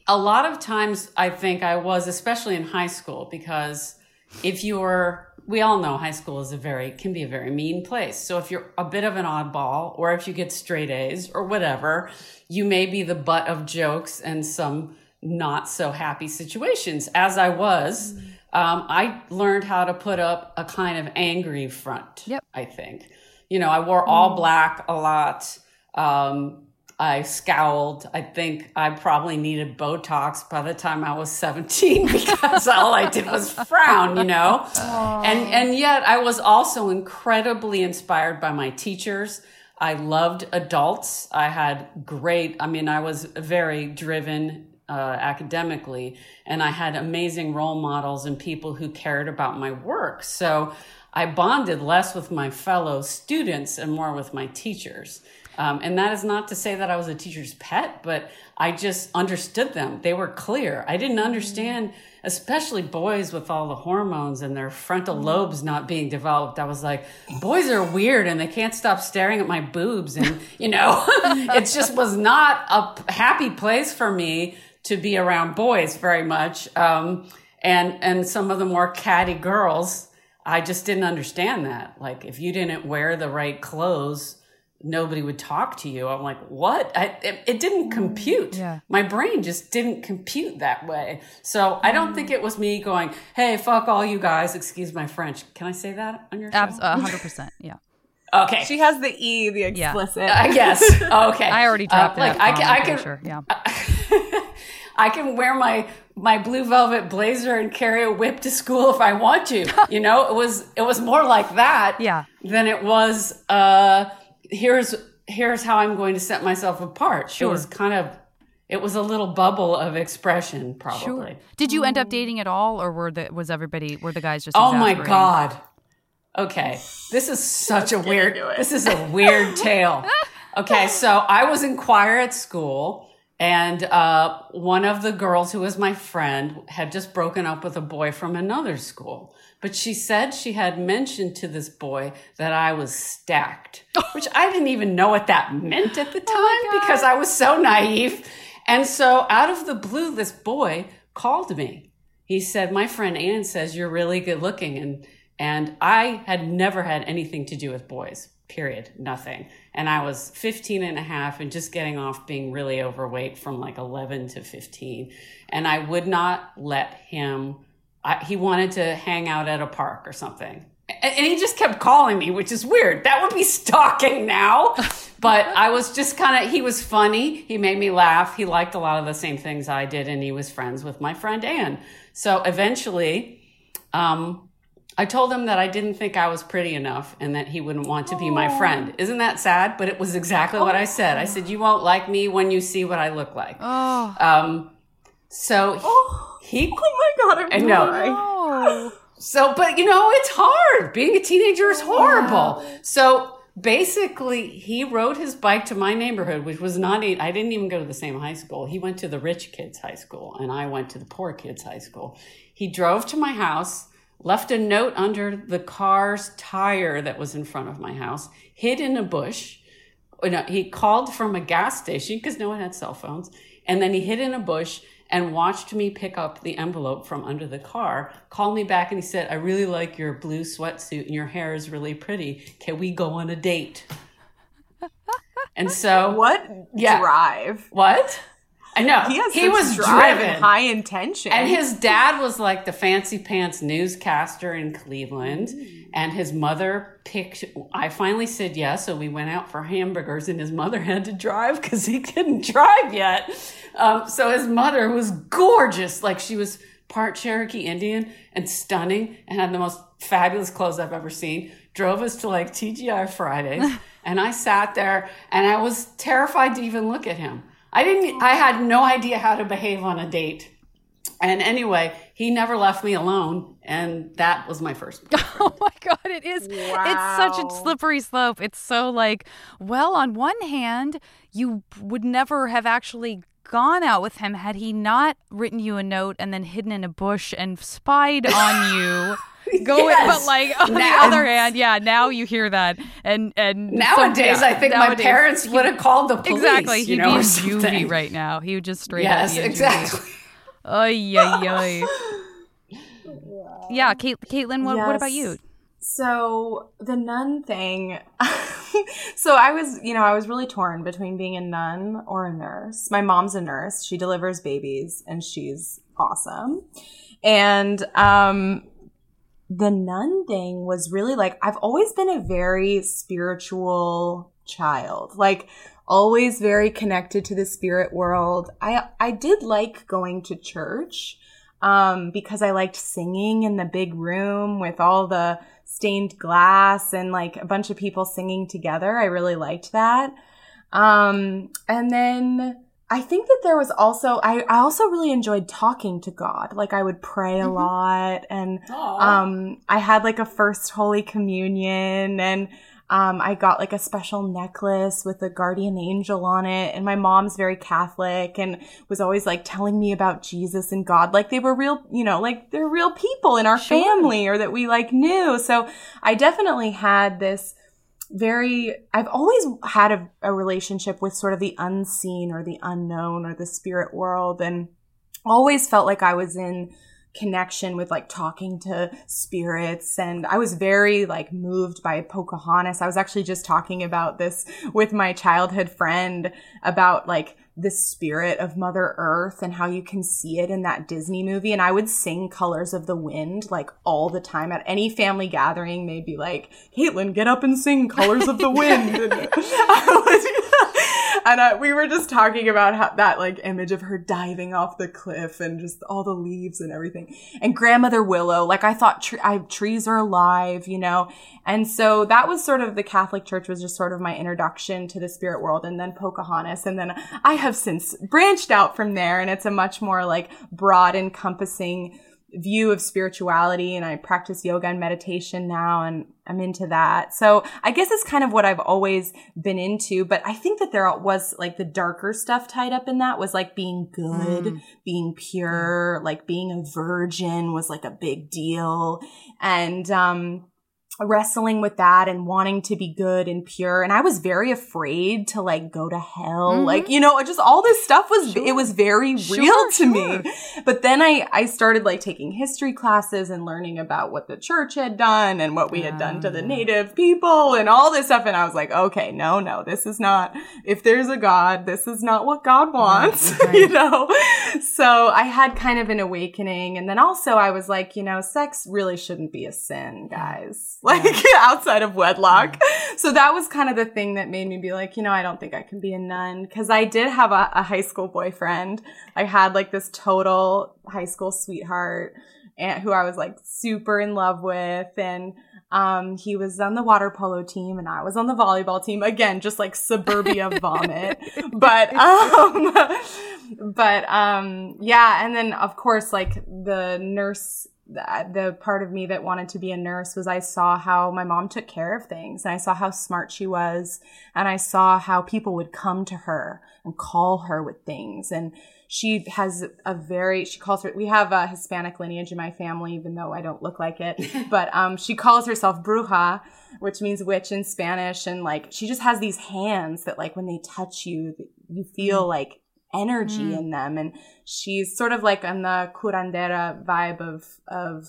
a lot of times I think I was, especially in high school, because if you're, we all know high school is a very, can be a very mean place. So if you're a bit of an oddball, or if you get straight A's or whatever, you may be the butt of jokes and some not so happy situations. As I was, um, I learned how to put up a kind of angry front. Yep. I think. You know, I wore all black a lot. Um, I scowled. I think I probably needed Botox by the time I was 17 (laughs) because all I did was frown, you know? And, and yet I was also incredibly inspired by my teachers. I loved adults. I had great, I mean, I was very driven uh, academically, and I had amazing role models and people who cared about my work. So I bonded less with my fellow students and more with my teachers. Um, and that is not to say that I was a teacher's pet, but I just understood them. They were clear. I didn't understand, especially boys with all the hormones and their frontal lobes not being developed. I was like, boys are weird and they can't stop staring at my boobs. And, you know, (laughs) it just was not a happy place for me to be around boys very much. Um, and, and some of the more catty girls, I just didn't understand that. Like, if you didn't wear the right clothes, nobody would talk to you. I'm like, what? I, it, it didn't compute. Yeah. My brain just didn't compute that way. So I don't think it was me going, hey, fuck all you guys. Excuse my French. Can I say that on your show? Abs- hundred percent. Yeah. (laughs) Okay. She has the E, the explicit. I guess. (laughs) Okay. I already dropped Uh, it. like I can, I can, Sure. Yeah. (laughs) I can wear my my blue velvet blazer and carry a whip to school if I want to. (laughs) You know, it was it was more like that. Yeah. Than it was. Uh, here's here's how I'm going to set myself apart. Sure. It was kind of. It was a little bubble of expression, probably. Sure. Did you end up dating at all, or were the was everybody were the guys just? Oh my god. Okay. This is such a weird this is a weird (laughs) tale. Okay, so I was in choir at school and uh, one of the girls who was my friend had just broken up with a boy from another school. But she said she had mentioned to this boy that I was stacked, (laughs) which I didn't even know what that meant at the time because I was so naive. And so out of the blue, this boy called me he said, My friend Ann says you're really good looking. And, and I had never had anything to do with boys, period, nothing. And I was 15 and a half and just getting off being really overweight from like 11 to 15. And I would not let him, I, he wanted to hang out at a park or something. And he just kept calling me, which is weird. That would be (laughs) stalking now. But I was just kind of, he was funny. He made me laugh. He liked a lot of the same things I did, and he was friends with my friend Ann. So eventually, um, I told him that I didn't think I was pretty enough and that he wouldn't want to be my friend. Isn't that sad? But it was exactly what I said. I said, You won't like me when you see what I look like. Oh. Um, so he, Oh my god, I'm I know. Oh. so, but you know, it's hard. Being a teenager is horrible. So basically, he rode his bike to my neighborhood, which was not, I didn't even go to the same high school. He went to the rich kids' high school, and I went to the poor kids' high school. He drove to my house, left a note under the car's tire that was in front of my house, hid in a bush. No, he called from a gas station because no one had cell phones. And then he hid in a bush and watched me pick up the envelope from under the car, called me back and he said, I really like your blue sweatsuit and your hair is really pretty. Can we go on a date? And so What Yeah. drive? What? I know. He he was drive driven. high intention. And his dad was like the fancy pants newscaster in Cleveland. And his mother picked, I finally said yes. So we went out for hamburgers, and his mother had to drive because he couldn't (laughs) drive yet. Um, so his mother was gorgeous. Like she was part Cherokee Indian and stunning and had the most fabulous clothes I've ever seen. Drove us to like TGI Fridays. (laughs) and I sat there and I was terrified to even look at him. I didn't, I had no idea how to behave on a date. And anyway, he never left me alone. And that was my first. (laughs) Oh my god, it is. It's such a slippery slope. It's so like, well, on one hand, you would never have actually gone out with him had he not written you a note and then hidden in a bush and spied on you. (laughs) (laughs) going Yes. but like on Now- the other hand yeah now you hear that and and Nowadays, some- yeah, I think nowadays- my parents would have called the police. exactly you he'd know, be or juvie right now he would just straight Yes, up be exactly. Ay, (laughs) yeah, ay. yeah Kate, kaitlin what, what about you So the nun thing. (laughs) so I was, you know, I was really torn between being a nun or a nurse. My mom's a nurse. She delivers babies and she's awesome. And um the nun thing was really like I've always been a very spiritual child. Like always very connected to the spirit world. I I did like going to church um, because I liked singing in the big room with all the stained glass and like a bunch of people singing together. I really liked that. Um, and then I think that there was also, I, I also really enjoyed talking to God. Like I would pray a lot and Aw. um, I had like a first Holy Communion and um, I got like a special necklace with a guardian angel on it. And my mom's very Catholic and was always like telling me about Jesus and God. Like they were real, you know, like they're real people in our Sure. family or that we like knew. So I definitely had this very, I've always had a, a relationship with sort of the unseen or the unknown or the spirit world and always felt like I was in connection with like talking to spirits and I was very like moved by Pocahontas. I was actually just talking about this with my childhood friend about like the spirit of Mother Earth and how you can see it in that Disney movie. And I would sing Colors of the Wind like all the time at any family gathering. They'd be like, Kaitlin, get up and sing Colors of the (laughs) Wind. (laughs) And uh, we were just talking about how, that like image of her diving off the cliff and just all the leaves and everything. And grandmother Willow, like I thought tre- I, trees are alive, you know? And so that was sort of the Catholic Church was just sort of my introduction to the spirit world and then Pocahontas. And then I have since branched out from there and it's a much more like broad encompassing view of spirituality and I practice yoga and meditation now and I'm into that. So I guess it's kind of what I've always been into, but I think that there was like the darker stuff tied up in that was like being good, being pure, like being a virgin was like a big deal. And um wrestling with that and wanting to be good and pure. And i was very afraid to like go to hell. Mhm. like you know just all this stuff was it was very Sure, real to sure. me but then i i started like taking history classes and learning about what the church had done and what we had done to the native people and all this stuff. And i was like okay no no this is not if there's a god this is not what god wants (laughs) right. you know? So i had kind of an awakening. And then also i was like you know sex really shouldn't be a sin guys like (laughs) outside of wedlock so that was kind of the thing that made me be like you know i don't think i can be a nun because i did have a, a high school boyfriend i had like this total high school sweetheart and who i was like super in love with and um, he was on the water polo team and I was on the volleyball team. Again, just like suburbia (laughs) vomit. But, um, (laughs) but, um, yeah. And then of course, like the nurse, the, the part of me that wanted to be a nurse was I saw how my mom took care of things and I saw how smart she was and I saw how people would come to her and call her with things and she has a very she calls her we have a hispanic lineage in my family even though i don't look like it (laughs) but um she calls herself bruja which means witch in spanish and like she just has these hands that like when they touch you you feel like energy Mm. in them and she's sort of like on the curandera vibe of of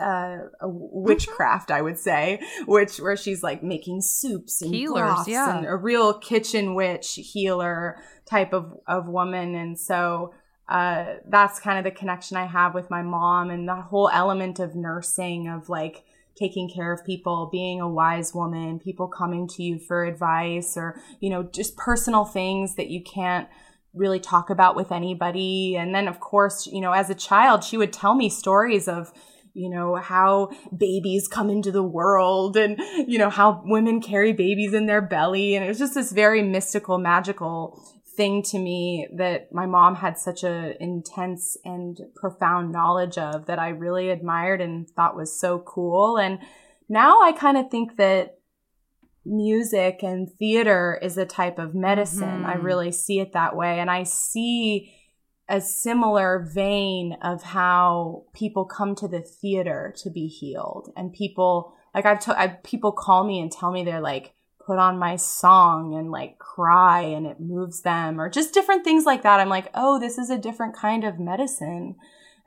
uh, a witchcraft, I would say, which where she's like making soups and Healers, yeah. and a real kitchen witch healer type of of woman, and so uh, that's kind of the connection I have with my mom and the whole element of nursing of like taking care of people, being a wise woman, people coming to you for advice or you know just personal things that you can't really talk about with anybody. And then, of course, you know, as a child, she would tell me stories of, you know, how babies come into the world and, you know, how women carry babies in their belly. And it was just this very mystical, magical thing to me that my mom had such a intense and profound knowledge of that I really admired and thought was so cool. And now I kind of think that music and theater is a type of medicine. I Mhm. really see it that way. And I see a similar vein of how people come to the theater to be healed and people like I've, to, I've people call me and tell me they're like put on my song and like cry and it moves them or just different things like that. I'm like, oh, this is a different kind of medicine.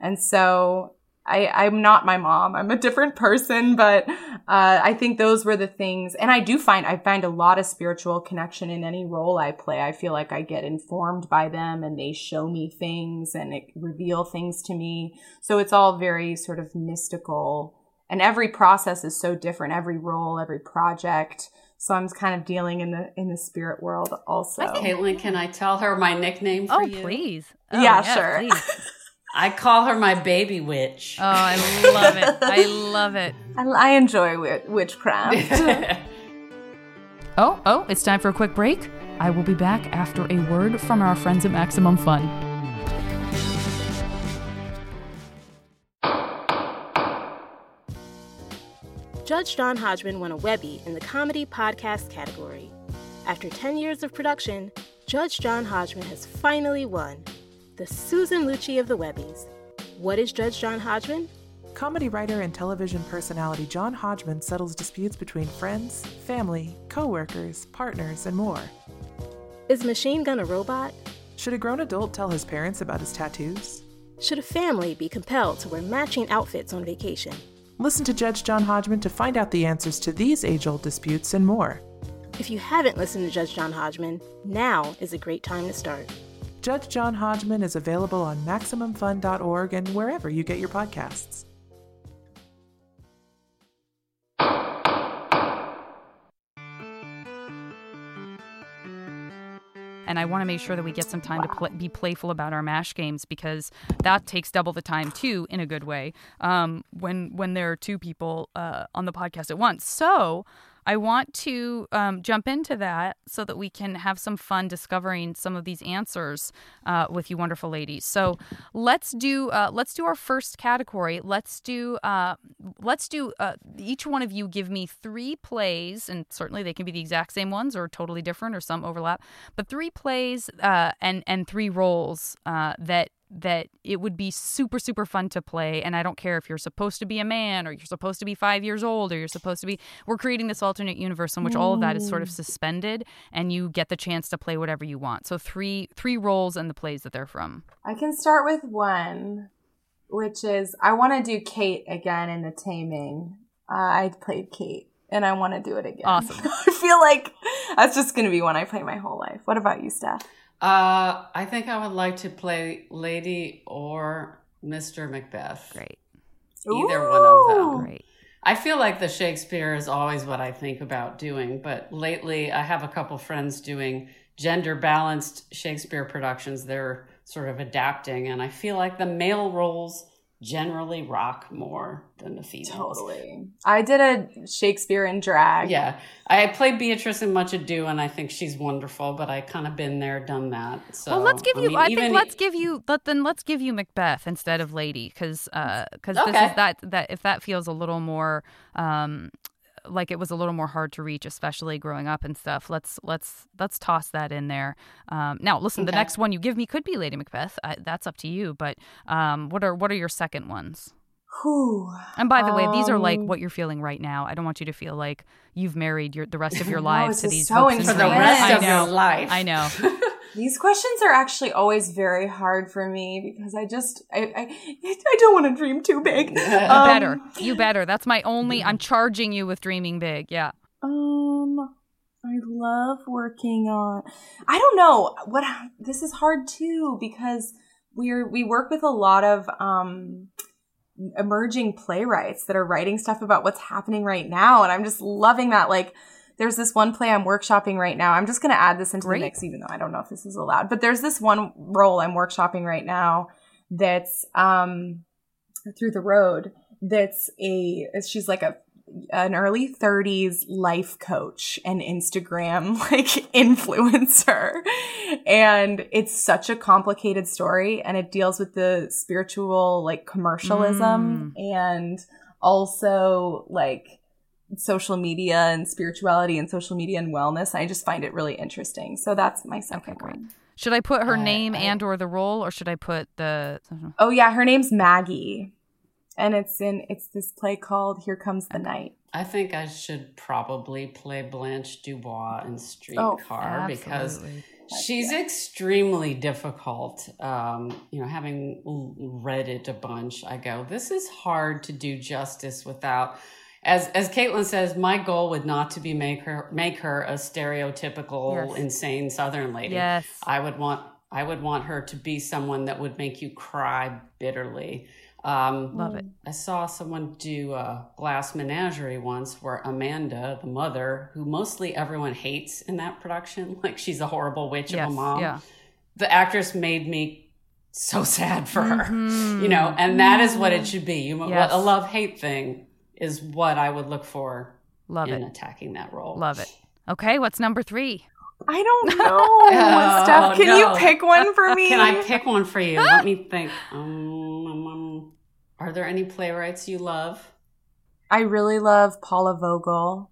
And so I, I'm not my mom. I'm a different person, but uh, I think those were the things. And I do find I find a lot of spiritual connection in any role I play. I feel like I get informed by them, and they show me things and it reveal things to me. So it's all very sort of mystical. And every process is so different. Every role, every project. So I'm kind of dealing in the in the spirit world also. Kaitlin, can I tell her my nickname for oh, you? please. Oh, yeah, sure. Please. (laughs) I call her my baby witch. Oh, I love it. I love it. I, I enjoy witchcraft. (laughs) oh, oh, it's time for a quick break. I will be back after a word from our friends at Maximum Fun. Judge John Hodgman won a Webby in the comedy podcast category. After 10 years of production, Judge John Hodgman has finally won the Susan Lucci of the Webbies. What is Judge John Hodgman? Comedy writer and television personality John Hodgman settles disputes between friends, family, co-workers, partners, and more. Is Machine Gun a robot? Should a grown adult tell his parents about his tattoos? Should a family be compelled to wear matching outfits on vacation? Listen to Judge John Hodgman to find out the answers to these age old disputes and more. If you haven't listened to Judge John Hodgman, now is a great time to start. Judge John Hodgman is available on MaximumFun.org and wherever you get your podcasts. and I want to make sure that we get some time to pl- be playful about our mash games because that takes double the time too, in a good way. Um, when when there are two people uh, on the podcast at once, so I want to um, jump into that so that we can have some fun discovering some of these answers uh, with you, wonderful ladies. So let's do uh, let's do our first category. Let's do uh, let's do uh, each one of you give me three plays, and certainly they can be the exact same ones or totally different or some overlap, but three plays uh, and and three roles uh, that that it would be super super fun to play and i don't care if you're supposed to be a man or you're supposed to be five years old or you're supposed to be we're creating this alternate universe in which all of that is sort of suspended and you get the chance to play whatever you want. So three three roles and the plays that they're from. I can start with one which is i want to do kate again in the taming. Uh, i played kate and i want to do it again. Awesome. (laughs) I feel like that's just going to be one i play my whole life. What about you steph uh, I think I would like to play Lady or Mr. Macbeth. Great. Either Ooh. one of them. Great. I feel like the Shakespeare is always what I think about doing, but lately I have a couple friends doing gender balanced Shakespeare productions. They're sort of adapting, and I feel like the male roles generally rock more than the females. Totally. I did a Shakespeare in drag. Yeah. I played Beatrice in Much Ado and I think she's wonderful, but I kind of been there, done that. So Well, let's give you I, mean, I think let's give you let then let's give you Macbeth instead of Lady cuz uh cuz okay. this is that that if that feels a little more um like it was a little more hard to reach, especially growing up and stuff. Let's let's let's toss that in there. Um, now, listen, okay. the next one you give me could be Lady Macbeth. I, that's up to you. But um, what are what are your second ones? Whew. And by the um, way, these are like um, what you're feeling right now. I don't want you to feel like you've married your the rest of your (laughs) lives to these so For the rest of your life. I know. (laughs) These questions are actually always very hard for me because I just I I, I don't want to dream too big. (laughs) Um, better, you better. That's my only. I'm charging you with dreaming big. Yeah. Um, I love working on. I don't know what this is hard too because we're we work with a lot of um emerging playwrights that are writing stuff about what's happening right now, and I'm just loving that like there's this one play I'm workshopping right now. I'm just going to add this into Great. the mix, even though I don't know if this is allowed. But there's this one role I'm workshopping right now that's um, through the road. That's a she's like a an early 30s life coach and Instagram (laughs) like influencer. And it's such a complicated story and it deals with the spiritual like commercialism mm. and also like social media and spirituality and social media and wellness. I just find it really interesting. So that's my second okay, one. Should I put her Uh, name I- and or the role, or should I put the? Oh yeah, her name's Maggie, and it's in it's this play called Here Comes the Night. I think I should probably play Blanche Dubois in Oh, Streetcar because Absolutely. she's extremely difficult. Um, you know, having read it a bunch, I go, this is hard to do justice without. As as Kaitlin says, my goal would not to be make her make her a stereotypical Yes. insane Southern lady. Yes. I would want I would want her to be someone that would make you cry bitterly. Um, Love it. I saw someone do a glass menagerie once where Amanda, the mother, who mostly everyone hates in that production, (laughs) like she's a horrible witch Yes. of a mom. Yeah. The actress made me so (laughs) sad for her, Mhm. you know, and that is what it should be. You, Yes. a love hate thing is what I would look for Love in it. attacking that role. Love it. Okay, what's number three? I don't (laughs) know, Steph. Can no. you pick one for me? Can I pick one for you? Let me (laughs) think. Um, um, um, are there any playwrights you love? I really love Paula Vogel.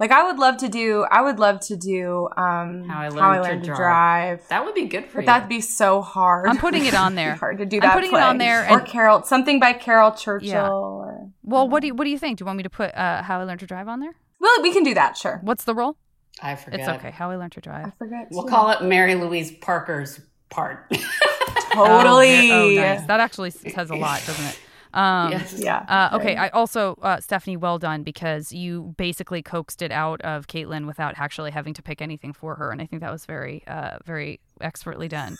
Like I would love to do. I would love to do. Um, How I Learned how i to to Drive. drive. That would be good for But you. that'd be so hard. I'm putting it on (laughs) there. hard to do I'm that. putting it on there or and- Carol, something by Caryl Churchill. Yeah. Or, Well, what do you what do you think? Do you want me to put uh, How I Learned to Drive on there? well, we can do that. Sure. What's the role? I forget. It's okay. How I Learned to drive. I Drive. forget. We'll too. call it Mary Louise Parker's part. (laughs) totally. Oh, oh, nice. That actually says a lot, doesn't it? Um, yes. Yeah. Uh, okay. I also, uh, Stephanie, well done because you basically coaxed it out of Kaitlin without actually having to pick anything for her, and I think that was very, uh, very expertly done.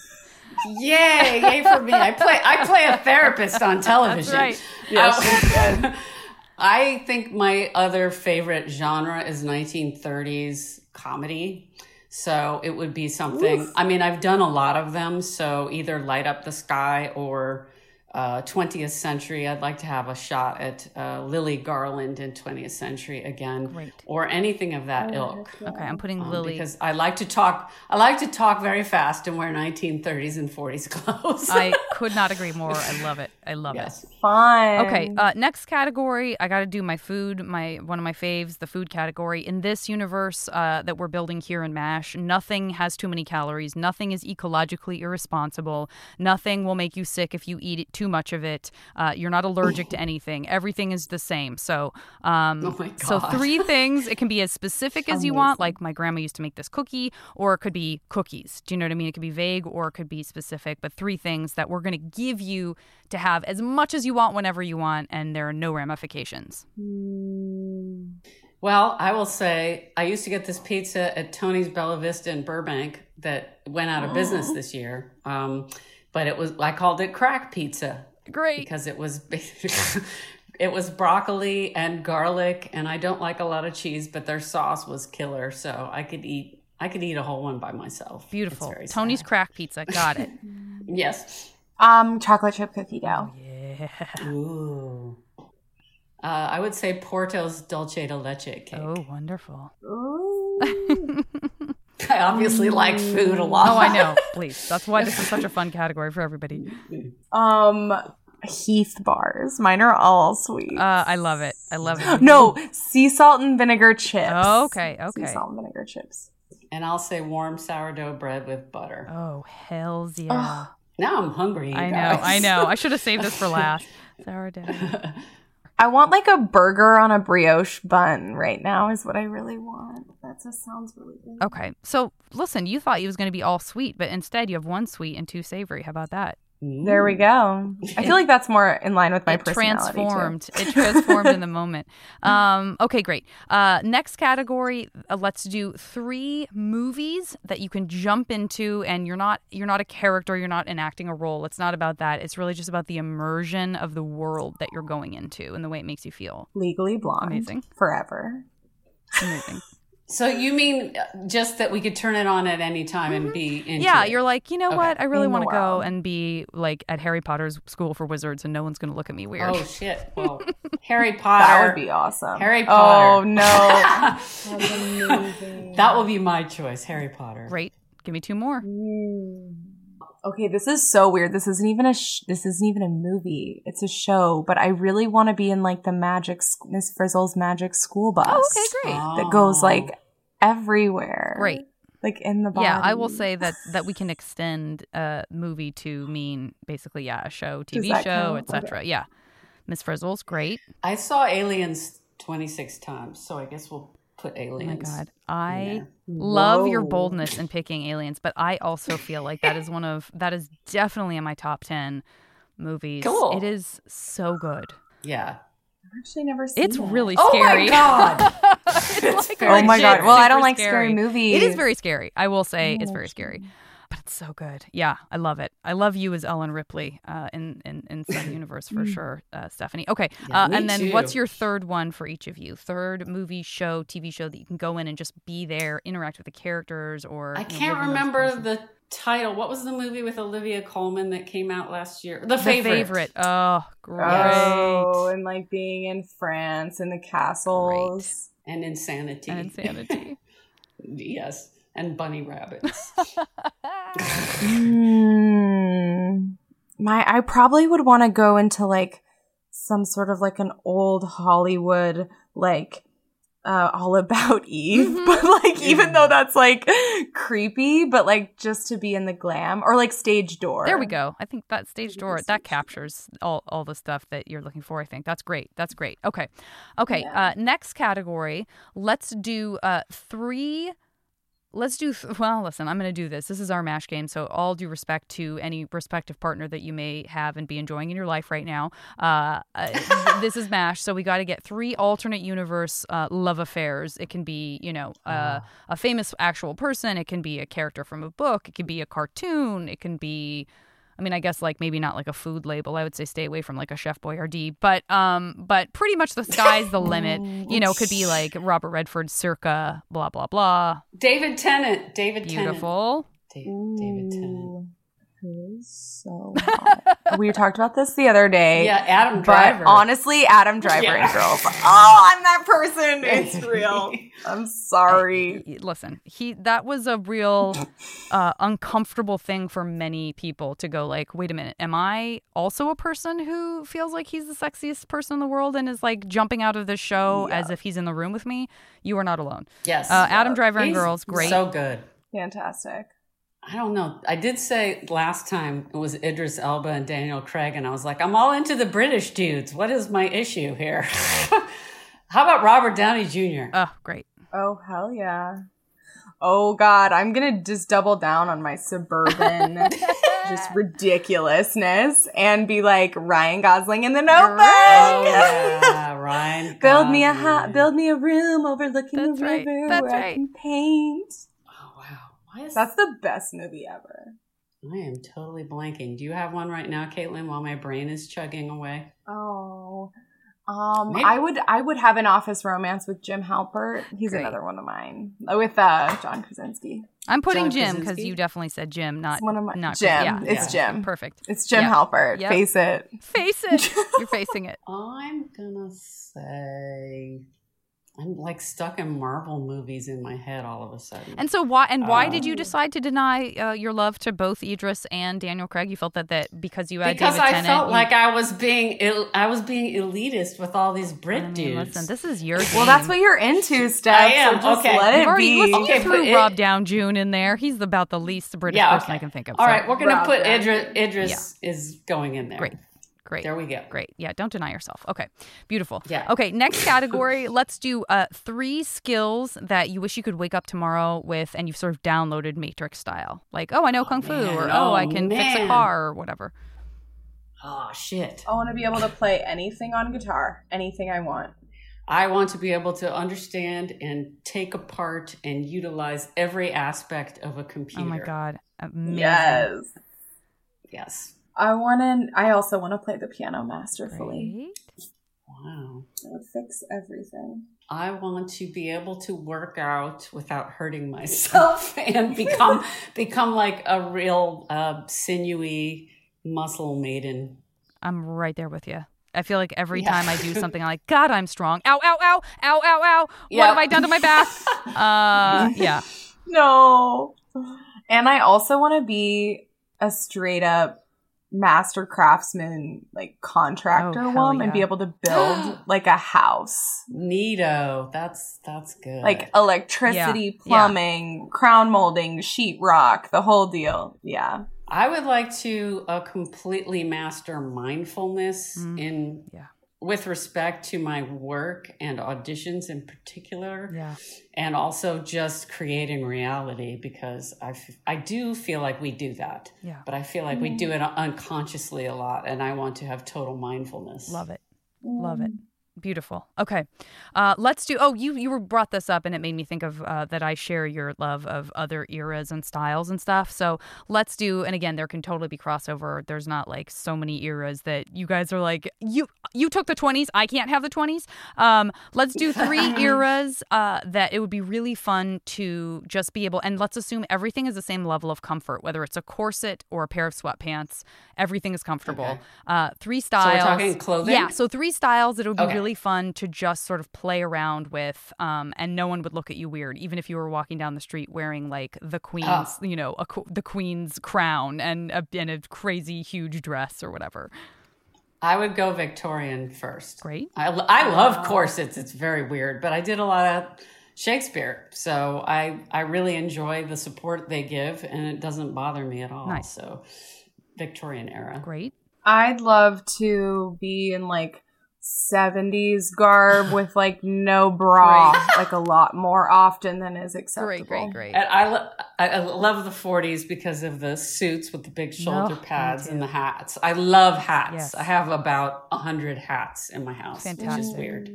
Yay! Yay for me! I play. I play a therapist on television. right. Uh, (laughs) I think my other favorite genre is 1930s comedy. So it would be something. I mean, I've done a lot of them. So either Light Up the Sky or uh, 20th Century. I'd like to have a shot at uh, Lily Garland in 20th Century again, Great. or anything of that ilk. Okay, I'm putting Um, Lily. because I like to talk. I like to talk very fast and wear 1930s and 40s (laughs) clothes. I could not agree more. I love it. I love yes. it. Fine. Okay, uh, next category. I got to do my food. My one of my faves, the food category. In this universe uh, that we're building here in Mash, nothing has too many calories. Nothing is ecologically irresponsible. Nothing will make you sick if you eat it, too much of it. Uh, you're not allergic to (laughs) anything. Everything is the same. So, um, Oh so three (laughs) things. It can be as specific as you want. Like my grandma used to make this cookie, or it could be cookies. Do you know what I mean? It could be vague or it could be specific. But three things that we're going to give you to have as much as you want whenever you want, and there are no ramifications. Well, I will say I used to get this pizza at Tony's Bella Vista in Burbank that went out of business this year. Um, but it was I called it crack pizza Great. because it was (laughs) it was broccoli and garlic and I don't like a lot of cheese, but their sauce was killer, so I could eat I could eat a whole one by myself. Beautiful. Tony's sad. crack pizza. Got it. (laughs) Yes. Um, chocolate chip cookie dough. Yeah. Ooh. Uh, I would say Porto's dulce de Leche cake. oh, wonderful. (laughs) (laughs) I obviously like food a lot. Oh, I know. (laughs) Please. That's why this is such a fun category for everybody. Um, Heath bars. Mine are all sweet. Uh, I love it. I love it. (gasps) no, sea salt and vinegar chips. Oh, okay, Sea okay. salt and vinegar chips. And I'll say warm sourdough bread with butter. Oh, hells yeah. Now I'm hungry. you I know. I know. I (laughs) should have saved this for last. Sourdough. I want like a burger on a brioche bun right now is what I really want. That just sounds really good. Okay. So listen, you thought you was going to be all sweet, but instead you have one sweet and two savory. How about that? There we go. I feel like that's more in line with my it personality. too. transformed. It transformed in the moment. (laughs) Um, okay, great. Uh, next category. Uh, let's do three movies that you can jump into, and you're not you're not a character. You're not enacting a role. It's not about that. It's really just about the immersion of the world that you're going into and the way it makes you feel. Legally blonde. Amazing. Forever. Amazing. So you mean uh, just that we could turn it on at any time and be into Mm-hmm. yeah, it? you're like, you know Okay. what? I really want to go and be like at Harry Potter's school for wizards, and no one's going to look at me weird. Oh shit! Well, (laughs) Harry Potter. That would be awesome. Harry Potter. Oh no. (laughs) that will be my choice. Harry Potter. Great. Give me two more. Okay, this is so weird. This isn't even a sh- this isn't even a movie. It's a show, but I really want to be in like the magic s- Miss Frizzle's magic school bus. Oh, okay, great. That goes like everywhere. Great. like in the body. Yeah, I will say that (laughs) that we can extend a movie to mean basically yeah, a show, TV show, count? etc. Yeah. Miss Frizzle's great. I saw Aliens 26 times, so I guess we'll put Oh my god. I there. love your boldness in picking aliens, but I also feel like that is one of that is definitely in my top 10 movies. Cool. It is so good. Yeah. I've actually never seen It's it. really Oh scary. (laughs) Oh my god. It's like Oh my god. Well, I don't like scary movies. It is very scary. I will say it's very scary. But it's so good. Yeah, I love it. I love you as Ellen Ripley uh, in, in, in (laughs) some universe for sure, uh, Stephanie. Okay. Yeah, uh, and then too. what's your third one for each of you? Third movie, show, TV show that you can go in and just be there, interact with the characters or. I can't live in those remember the title. What was the movie with Olivia Colman that came out last year? The favorite? The favorite. favorite. Oh, great. Oh, and like being in France and the castles. And Insanity. And insanity. (laughs) yes. And Bunny Rabbits. (laughs) Hmm. My, I probably would want to go into like some sort of like an old Hollywood, like, uh, all about Eve, Mhm. (laughs) but like, even though that's like creepy, but like just to be in the glam or like stage door. There we go. I think that stage door that captures all, all the stuff that you're looking for. I think that's great. That's great. Okay, okay. Yeah. Uh, next category. Let's do uh, three. Let's do th- well. Listen, I'm going to do this. This is our mash game. So all due respect to any respective partner that you may have and be enjoying in your life right now. Uh, uh, this is mash. So we got to get three alternate universe uh, love affairs. It can be you know uh, a famous actual person. It can be a character from a book. It can be a cartoon. It can be I mean, I guess like maybe not like a food label. I would say stay away from like a Chef Boyardee, but um, but pretty much the sky's the limit. (laughs) You know, could be like Robert Redford, circa blah blah blah. David Tennant. David Tennant. Beautiful. Da- David Tennant. Ooh, who is so (laughs) we talked about this the other day. Yeah, Adam Driver. honestly, Adam Driver Yeah. and girls. Oh, I'm that person. (laughs) It's real. (laughs) I'm sorry. Y- Listen, he that was a real uh, uncomfortable thing for many people to go like, wait a minute, am I also a person who feels like he's the sexiest person in the world and is like jumping out of the show as if he's in the room with me? You are not alone. yes. Uh, Adam Driver and He's Girls, great. So good. Fantastic. I don't know. I did say last time it was Idris Elba and Daniel Craig, and I was like, I'm all into the British dudes. What is my issue here? (laughs) How about Robert Downey Jr.? Oh, great. Oh hell yeah. Oh god, I'm gonna just double down on my suburban (laughs) just ridiculousness and be like Ryan Gosling in the notebook. oh, yeah, (laughs) Ryan. Build me a ha- build me a room overlooking That's the right. river That's where I can paint. Oh, wow. Why is That's the best movie ever. I am totally blanking. Do you have one right now, Kaitlin, while my brain is chugging away? Oh. Um, Maybe- I would I would have an office romance with Jim Halpert. He's Great. another one of mine. With uh John Krasinski. I'm putting John Jim because you definitely said Jim, not It's one of my- not Jim. Yeah, It's yeah. Jim. Perfect. It's Jim Yep. Halpert. Yep. Face it. Face it. (laughs) You're facing it. I'm gonna say I'm like stuck in Marvel movies in my head all of a sudden. And so why and why did you Oh. decide to deny uh, your love to both Idris and Daniel Craig? You felt that that because you had because David I Tennant, felt you- like I was being Ill, I was being elitist with all these I Brit mean, dudes. listen, this is your (laughs) Well, that's what you're into, Steph. I am, So just okay. let it already be. listen, Okay, you threw it- Rob Down June in there. He's about the least British yeah, person. I can think of. All so- right, we're gonna Rob put Downey. Idris. Idris is going in there. Great. Great. There we go. Great. Yeah, don't deny yourself. Okay. Beautiful. Yeah. Okay, next (coughs) category. let's do uh three skills that you wish you could wake up tomorrow with and you've sort of downloaded Matrix style. Like, oh, I know kung fu man. or oh, I Oh, can fix a car or whatever. Oh shit! I want to be able to play anything on guitar, anything I want. I want to be able to understand and take apart and utilize every aspect of a computer. Oh my god. Amazing. Yes. Yes. I want to. I also want to play the piano masterfully. Great. Wow. It would fix everything. I want to be able to work out without hurting myself (laughs) and become (laughs) become like a real uh, sinewy muscle maiden. I'm right there with you. I feel like every Yeah. time I do (laughs) something, I'm like, God, I'm strong. Ow, ow, ow, ow, ow, ow. What Yep. have I done to my back? uh, yeah. No. And I also want to be a straight up master craftsman, like contractor Oh, hell woman, and be able to build (gasps) like a house. Neato. That's that's good. Like electricity, Yeah, yeah. plumbing, crown molding, sheetrock, the whole deal. Yeah. I would like to uh, completely master mindfulness in Yeah. With respect to my work and auditions in particular. Yeah. and also just creating reality because I, f- I do feel like we do that. Yeah. But I feel like we do mm. it unconsciously a lot, and I want to have total mindfulness. Love it. Love it. Beautiful. Okay, uh, let's do. Oh, you you were brought this up, and it made me think of uh, that I share your love of other eras and styles and stuff. So let's do. And again, there can totally be crossover. There's not like so many eras that you guys are like you you took the 20s. I can't have the 20s. Um, let's do three (laughs) eras uh, that it would be really fun to just be able. And let's assume everything is the same level of comfort, whether it's a corset or a pair of sweatpants. Everything is comfortable. Okay. Uh, three we're styles. talking clothing? Yeah. So three styles that it would be Okay. really fun to just sort of play around with, um, and no one would look at you weird, even if you were walking down the street wearing like the queen's, Oh. you know, a, the queen's crown and a, and a crazy huge dress or whatever. I would go Victorian first. Great. I, I love corsets. It's very weird, but I did a lot of Shakespeare, so I I really enjoy the support they give, and it doesn't bother me at all. Nice. So Victorian era. Great. I'd love to be in like 70s garb with like no bra, (laughs) like a lot more often than is acceptable. Great. Great. Great. And I, lo- I I love the 40s because of the suits with the big shoulder me pads and the hats. I love hats. Yes. I have about a hundred hats in my house, which is weird.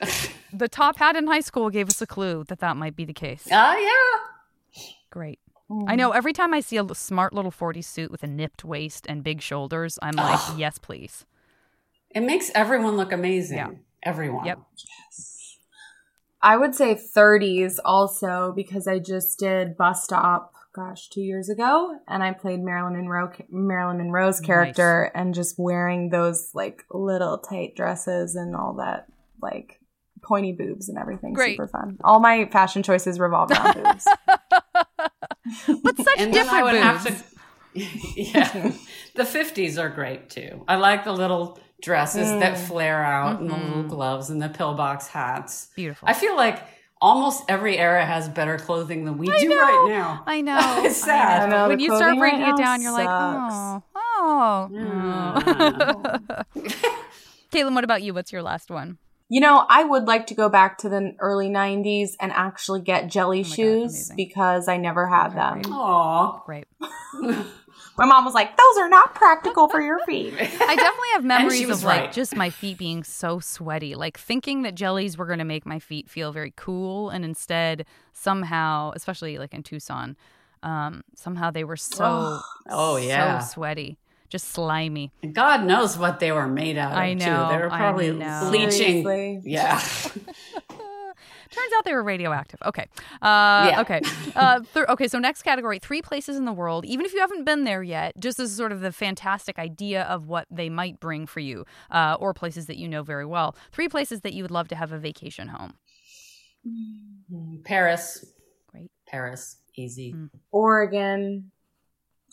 (laughs) The top hat in high school gave us a clue that that might be the case. Ah, yeah. Great. I know every time I see a smart little 40s suit with a nipped waist and big shoulders, I'm like, yes, please. It makes everyone look amazing. Yeah. Everyone. Yep. I would say 30s also because I just did Bus Stop, gosh, two years ago, and I played Marilyn Monroe, Marilyn Monroe's character, and just wearing those like little tight dresses and all that, like pointy boobs and everything. Great. Super fun. All my fashion choices revolve around (laughs) boobs. But such And different boobs. to. (laughs) yeah. The 50s are great too. I like the little dresses that mm. flare out and the little mm-hmm. gloves and the pillbox hats. Beautiful. I feel like almost every era has better clothing than we do know. right now. I know. (laughs) It's sad. I know, when you start breaking right it down, you're like, oh, sucks. oh, oh. (laughs) Kaitlin, what about you? What's your last one? You know, I would like to go back to the early 90s and actually get jelly Oh shoes amazing. because I never had them. great. Aw. Great. (laughs) My mom was like, those are not practical for your feet. (laughs) I definitely have memories was of like just my feet being so sweaty, like thinking that jellies were going to make my feet feel very cool, and instead somehow, especially like in Tucson, um, somehow they were so (gasps) Oh, yeah. so sweaty, just slimy. And God knows what they were made out of I know, too. They were I probably know. bleaching. Seriously. Yeah. (laughs) (laughs) Turns out they were radioactive. Okay. Uh, Yeah. Okay. (laughs) Uh, th- okay. So next category: three places in the world, even if you haven't been there yet, just as sort of the fantastic idea of what they might bring for you, uh, or places that you know very well. Three places that you would love to have a vacation home. Paris. Great. Paris. Easy. Mm. Oregon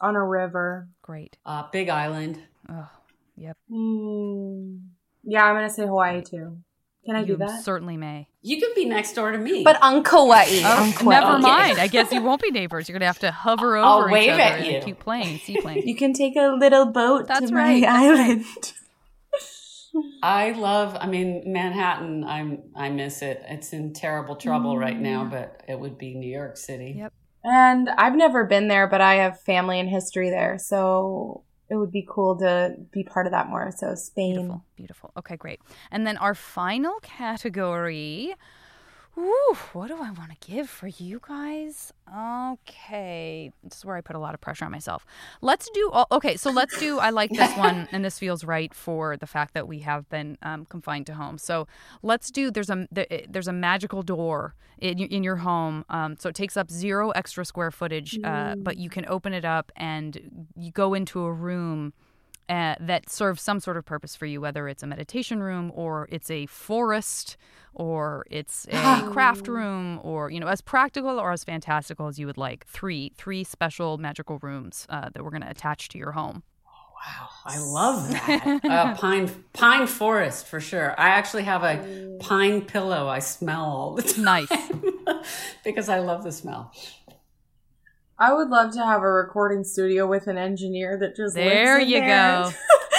on a river. Great. Uh, Big Island. Oh, yep. Hmm. Yeah, I'm going to say Hawaii too. Can I you do that? certainly may. You could be next door to me. but on Kauai. Oh, on never Okay. mind. I guess you won't be neighbors. You're gonna have to hover over I'll each wave other at in you. cute plane, seaplane. (laughs) You can take a little boat That's to right, my (laughs) island. I love. I mean, Manhattan. I'm. I miss it. It's in terrible trouble right now, mm. but it would be New York City. Yep. And I've never been there, but I have family and history there. So it would be cool to be part of that more. So Spain. Beautiful, beautiful. Okay, great. And then our final category. Woo, what do I want to give for you guys? Okay, this is where I put a lot of pressure on myself. Let's do. All, okay, so let's do. I like this one, (laughs) and this feels right for the fact that we have been um, confined to home. So let's do. There's a there's a magical door in your, in your home. Um, so it takes up zero extra square footage, uh, but you can open it up and you go into a room uh, that serves some sort of purpose for you, whether it's a meditation room or it's a forest or it's a (gasps) craft room or you know as practical or as fantastical as you would like. Three three special magical rooms uh, that we're going to attach to your home. Wow, I love that. (laughs) uh, pine pine forest for sure. I actually have a pine pillow I smell all the time Nice. (laughs) because I love the smell. I would love to have a recording studio with an engineer that just There lives in you there. go.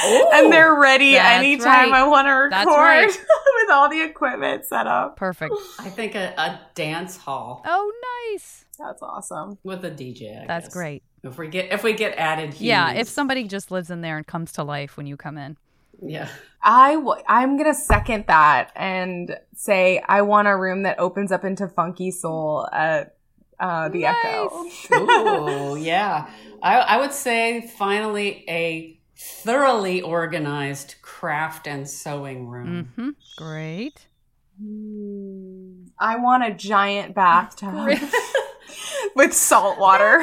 (laughs) and they're ready That's anytime right. I want to record right. (laughs) with all the equipment set up. Perfect. (laughs) I think a, a dance hall Oh, nice. That's awesome. with a DJ. I That's guess. great. If we get if we get added, here. Yeah, if somebody just lives in there and comes to life when you come in. yeah. I w- I'm gonna second that and say I want a room that opens up into Funky Sole at uh, the Echo. Ooh, (laughs) yeah. I, I would say finally a thoroughly organized craft and sewing room. Mm-hmm. Great. I want a giant bathtub (laughs) with salt water.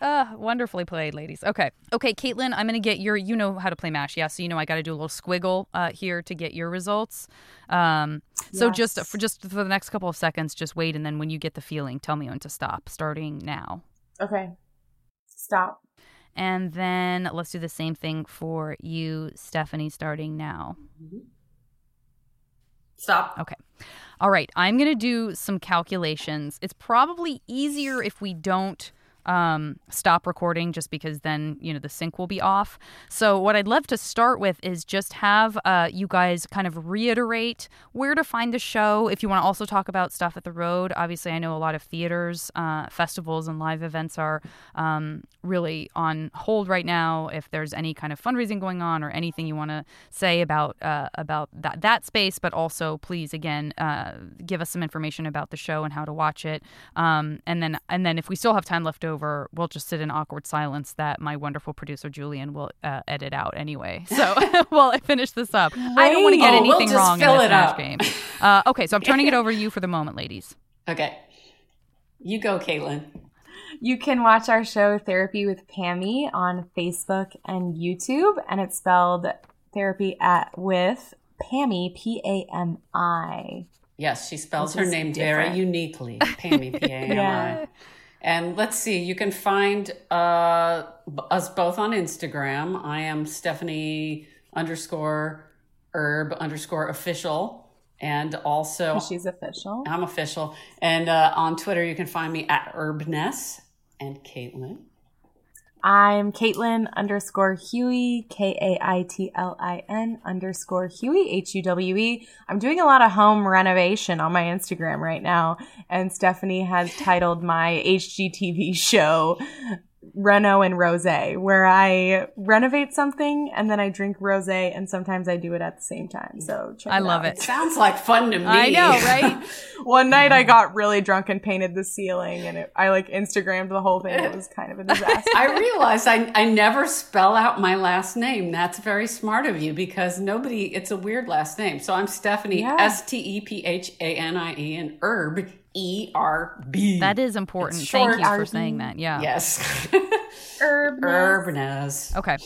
Uh, (laughs) wonderfully played, ladies. Okay. Okay, Kaitlin, I'm going to get your, you know how to play MASH. Yeah. So, you know, I got to do a little squiggle uh, here to get your results. Um, so Yes. just for just for the next couple of seconds, just wait. And then when you get the feeling, tell me when to stop, starting now. okay, stop. And then let's do the same thing for you, Stephanie, starting now. Stop. Okay. All right. I'm going to do some calculations. It's probably easier if we don't um, stop recording just because then, you know, the sync will be off. So, what I'd love to start with is just have uh, you guys kind of reiterate where to find the show. If you want to also talk about stuff at the road, obviously, I know a lot of theaters, uh, festivals, and live events are um, really on hold right now. If there's any kind of fundraising going on or anything you want to say about uh, about that that space, but also please again uh, give us some information about the show and how to watch it. Um, and then and then if we still have time left over, we'll just sit in awkward silence that my wonderful producer Julian will uh, edit out anyway. (laughs) So (laughs) while I finish this up, I don't want to get Oh, we'll anything wrong in fill this it match up. game. Uh, okay, so I'm turning it (laughs) over to you for the moment, ladies. Okay. You go, Kaitlin. You can watch our show Therapy with Pami on Facebook and YouTube, and it's spelled therapy at with Pami P A M I. Yes, she spells her name different. very uniquely. Pami, P A M I. And let's see, you can find uh, us both on Instagram. I am Stephanie underscore erb underscore official. And also, She's official. I'm official. And uh, on Twitter, you can find me at erbness and Kaitlin. I'm Kaitlin underscore Huwe, K A I T L I N underscore Huwe, H U W E. I'm doing a lot of home renovation on my Instagram right now, and Stephanie has titled my HGTV show Reno and Rose, where I renovate something and then I drink rose, and sometimes I do it at the same time. So check I it love out. it. Sounds like fun to me. I know, (laughs) right? One night I got really drunk and painted the ceiling, and it, I like Instagrammed the whole thing. It was kind of a disaster. I realized I, I never spell out my last name. That's very smart of you because nobody, it's a weird last name. So I'm Stephanie, Yeah. S T E P H A N I E, and Erb, E R B. That is important. Thank you for saying that. Yeah. Yes. (laughs) Erb. Okay.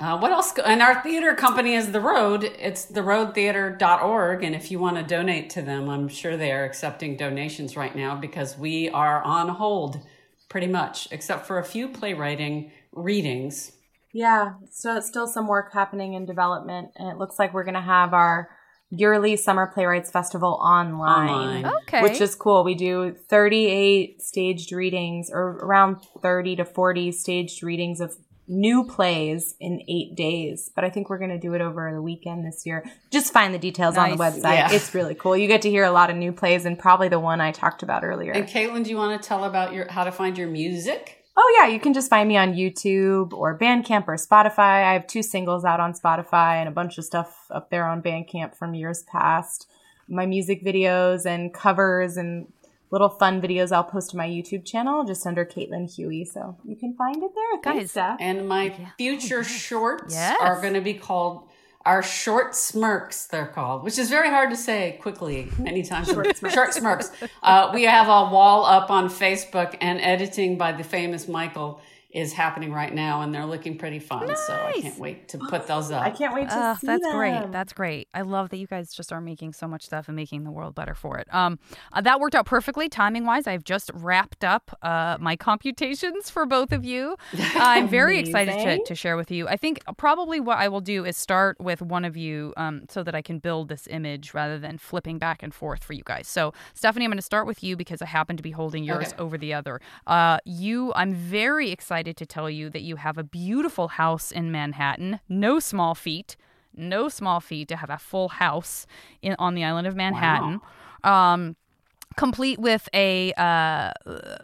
Uh, what else? go- And our theater company is The Road. It's theroadtheater.org. And if you want to donate to them, I'm sure they are accepting donations right now because we are on hold pretty much, except for a few playwriting readings. Yeah, so it's still some work happening in development, and it looks like we're going to have our yearly Summer Playwrights Festival online, Online. Okay. which is cool. We do 38 staged readings, or around 30 to 40 staged readings of new plays in eight days. But I think we're going to do it over the weekend this year. Just find the details on the website. Yeah. It's really cool. You get to hear a lot of new plays, and probably the one I talked about earlier. And Kaitlin, do you want to tell about your how to find your music? Oh yeah, you can just find me on YouTube or Bandcamp or Spotify. I have two singles out on Spotify and a bunch of stuff up there on Bandcamp from years past. My music videos and covers and little fun videos I'll post to my YouTube channel just under Kaitlin Huwe. So you can find it there. Thanks, Guys, Steph. And my future (laughs) shorts Yes. are going to be called our short smirks. They're called, which is very hard to say quickly many times. Short smirks. Short smirks. Uh, we have a wall up on Facebook and editing by the famous Michael. Is happening right now, and they're looking pretty fun. So I can't wait to (gasps) put those up. I can't wait to Uh, see that's them. great. That's great. I love that you guys just are making so much stuff and making the world better for it. Um, uh, that worked out perfectly timing wise. I've just wrapped up uh, my computations for both of you. I'm (laughs) very excited to, to share with you. I think probably what I will do is start with one of you um, so that I can build this image rather than flipping back and forth for you guys. So, Stephanie, I'm going to start with you because I happen to be holding yours Okay. over the other. Uh, you, I'm very excited to tell you that you have a beautiful house in Manhattan. No small feat. No small feat to have a full house in on the island of Manhattan. Um, complete with a uh,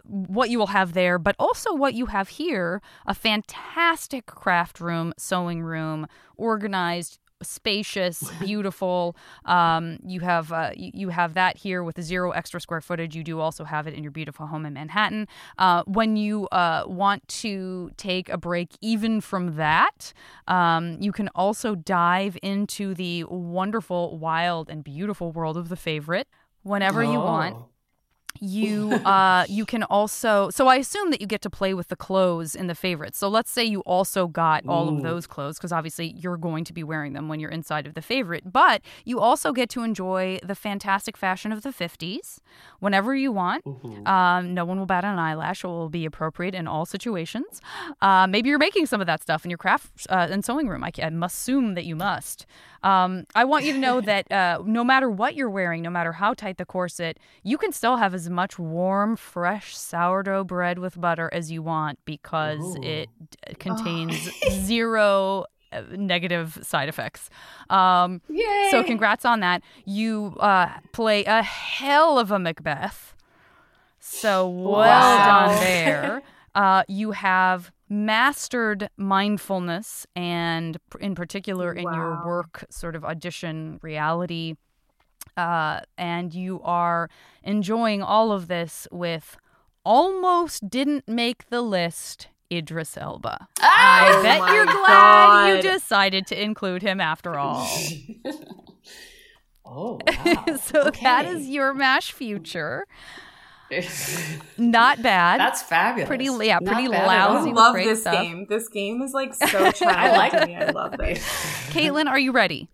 what you will have there, but also what you have here a fantastic craft room, sewing room, organized. Spacious, (laughs) beautiful. Um, you have uh, you have that here with zero extra square footage. You do also have it in your beautiful home in Manhattan. Uh, when you uh, want to take a break, even from that, um, you can also dive into the wonderful, wild, and beautiful world of the favorite whenever you want Oh. You (laughs) uh you can also so i assume that you get to play with the clothes in the favorites. So let's say you also got all of those clothes because obviously you're going to be wearing them when you're inside of the favorite but you also get to enjoy the fantastic fashion of the 50s whenever you want. Mhm. um, no one will bat an eyelash it will be appropriate in all situations. Uh, maybe you're making some of that stuff in your craft uh, and sewing room. I, I must assume that you must. Um, I want you to know that uh, no matter what you're wearing, no matter how tight the corset, you can still have as much warm, fresh sourdough bread with butter as you want because Ooh. it d- contains (laughs) zero uh, negative side effects. Um, Yay! so congrats on that. You uh, play a hell of a Macbeth. So well Wow. done (laughs) there. Uh, you have mastered mindfulness and in particular in your work sort of audition reality. Uh, and you are enjoying all of this with almost didn't make the list Idris Elba. I Oh bet my you're glad you decided to include him after all. (laughs) oh, (laughs) wow. so that Okay. is your mash future. (laughs) Not bad. That's fabulous. Pretty- yeah, Not pretty bad at lousy. I love great this stuff. game. This game is like so challenging like to me. I love this. Kaitlin, are you ready?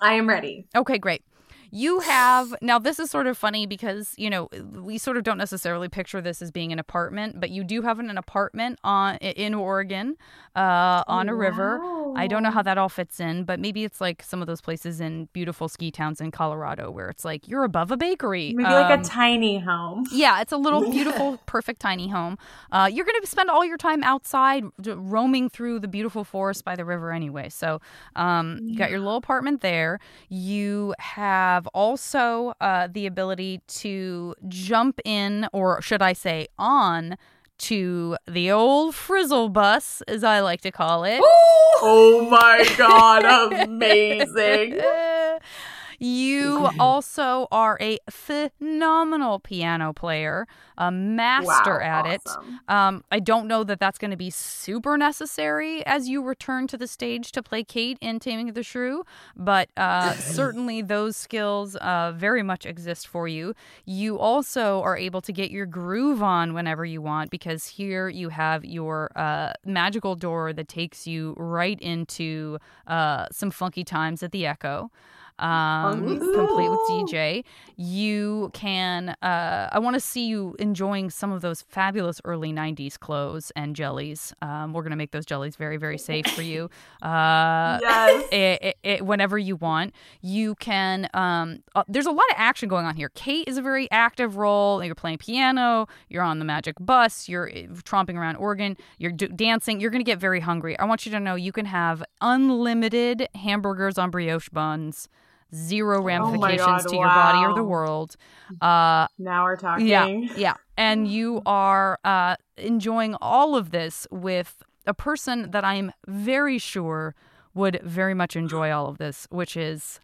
I am ready. Okay, great. You have now. This is sort of funny because you know we sort of don't necessarily picture this as being an apartment, but you do have an, an apartment on in Oregon, uh, on a river. I don't know how that all fits in, but maybe it's like some of those places in beautiful ski towns in Colorado where it's like you're above a bakery. Maybe like Um, a tiny home. Yeah, it's a little (laughs) beautiful, perfect tiny home. Uh, you're going to spend all your time outside roaming through the beautiful forest by the river anyway. So um, you got your little apartment there. You have also uh, the ability to jump in, or should I say, on. To the old frizzle bus, as I like to call it. Oh my god, (laughs) amazing. (laughs) you also are a phenomenal piano player, a master Wow, at awesome. it. Um, I don't know that that's going to be super necessary as you return to the stage to play Kate in Taming of the Shrew, but uh, (laughs) certainly those skills uh, very much exist for you. You also are able to get your groove on whenever you want because here you have your uh, magical door that takes you right into uh, some funky times at the Echo um, complete with. DJ. You can, uh, I want to see you enjoying some of those fabulous early 90s clothes and jellies. Um, we're going to make those jellies very, very safe for you. Uh, Yes. (laughs) it, it, it, whenever you want. You can. Um, uh, there's a lot of action going on here. Kate is a very active role. You're playing piano. You're on the magic bus. You're uh, tromping around Oregon. You're do- dancing. You're going to get very hungry. I want you to know you can have unlimited hamburgers on brioche buns. Zero ramifications Oh God, to your body or the world. Uh, Now we're talking. yeah, yeah. And you are uh, enjoying all of this with a person that I'm very sure would very much enjoy all of this, which is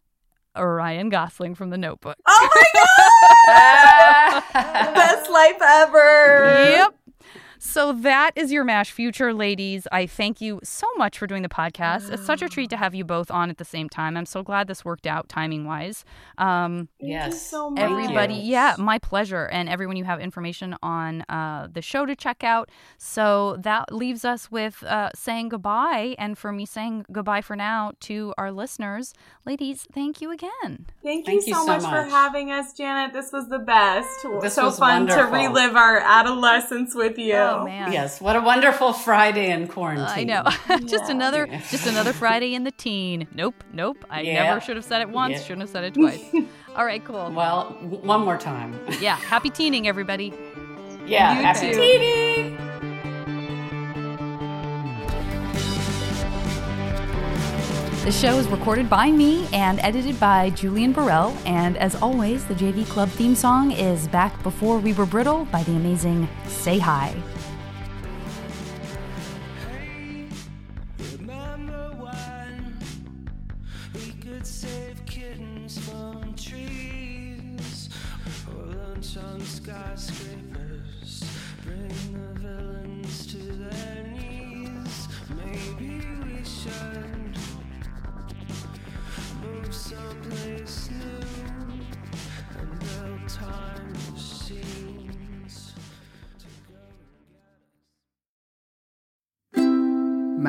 Ryan Gosling from The Notebook. Oh my god! (laughs) Best life ever. Yep. So that is your MASH future, ladies. I thank you so much for doing the podcast. It's such a treat to have you both on at the same time. I'm so glad this worked out timing wise. Um, yes. so much. everybody, you. yeah, my pleasure. And everyone, you have information on uh, the show to check out. So that leaves us with uh, saying goodbye. And for me, saying goodbye for now to our listeners. Ladies, thank you again. Thank, Thank you you so, so much, for having us, Janet. This was the best. This so was fun to relive our adolescence with you. Oh, Oh, man. Yes. What a wonderful Friday in quarantine. I know. (laughs) just another just another Friday in the teen. Nope, nope. I Yeah. never should have said it once, Yeah. shouldn't have said it twice. (laughs) All right, cool. Well, one more time. Yeah, happy teening everybody. Yeah. You happy too. teeny. The show is recorded by me and edited by Julian Burrell. And as always, the JV Club theme song is Back Before We Were Brittle by the amazing Say Hi.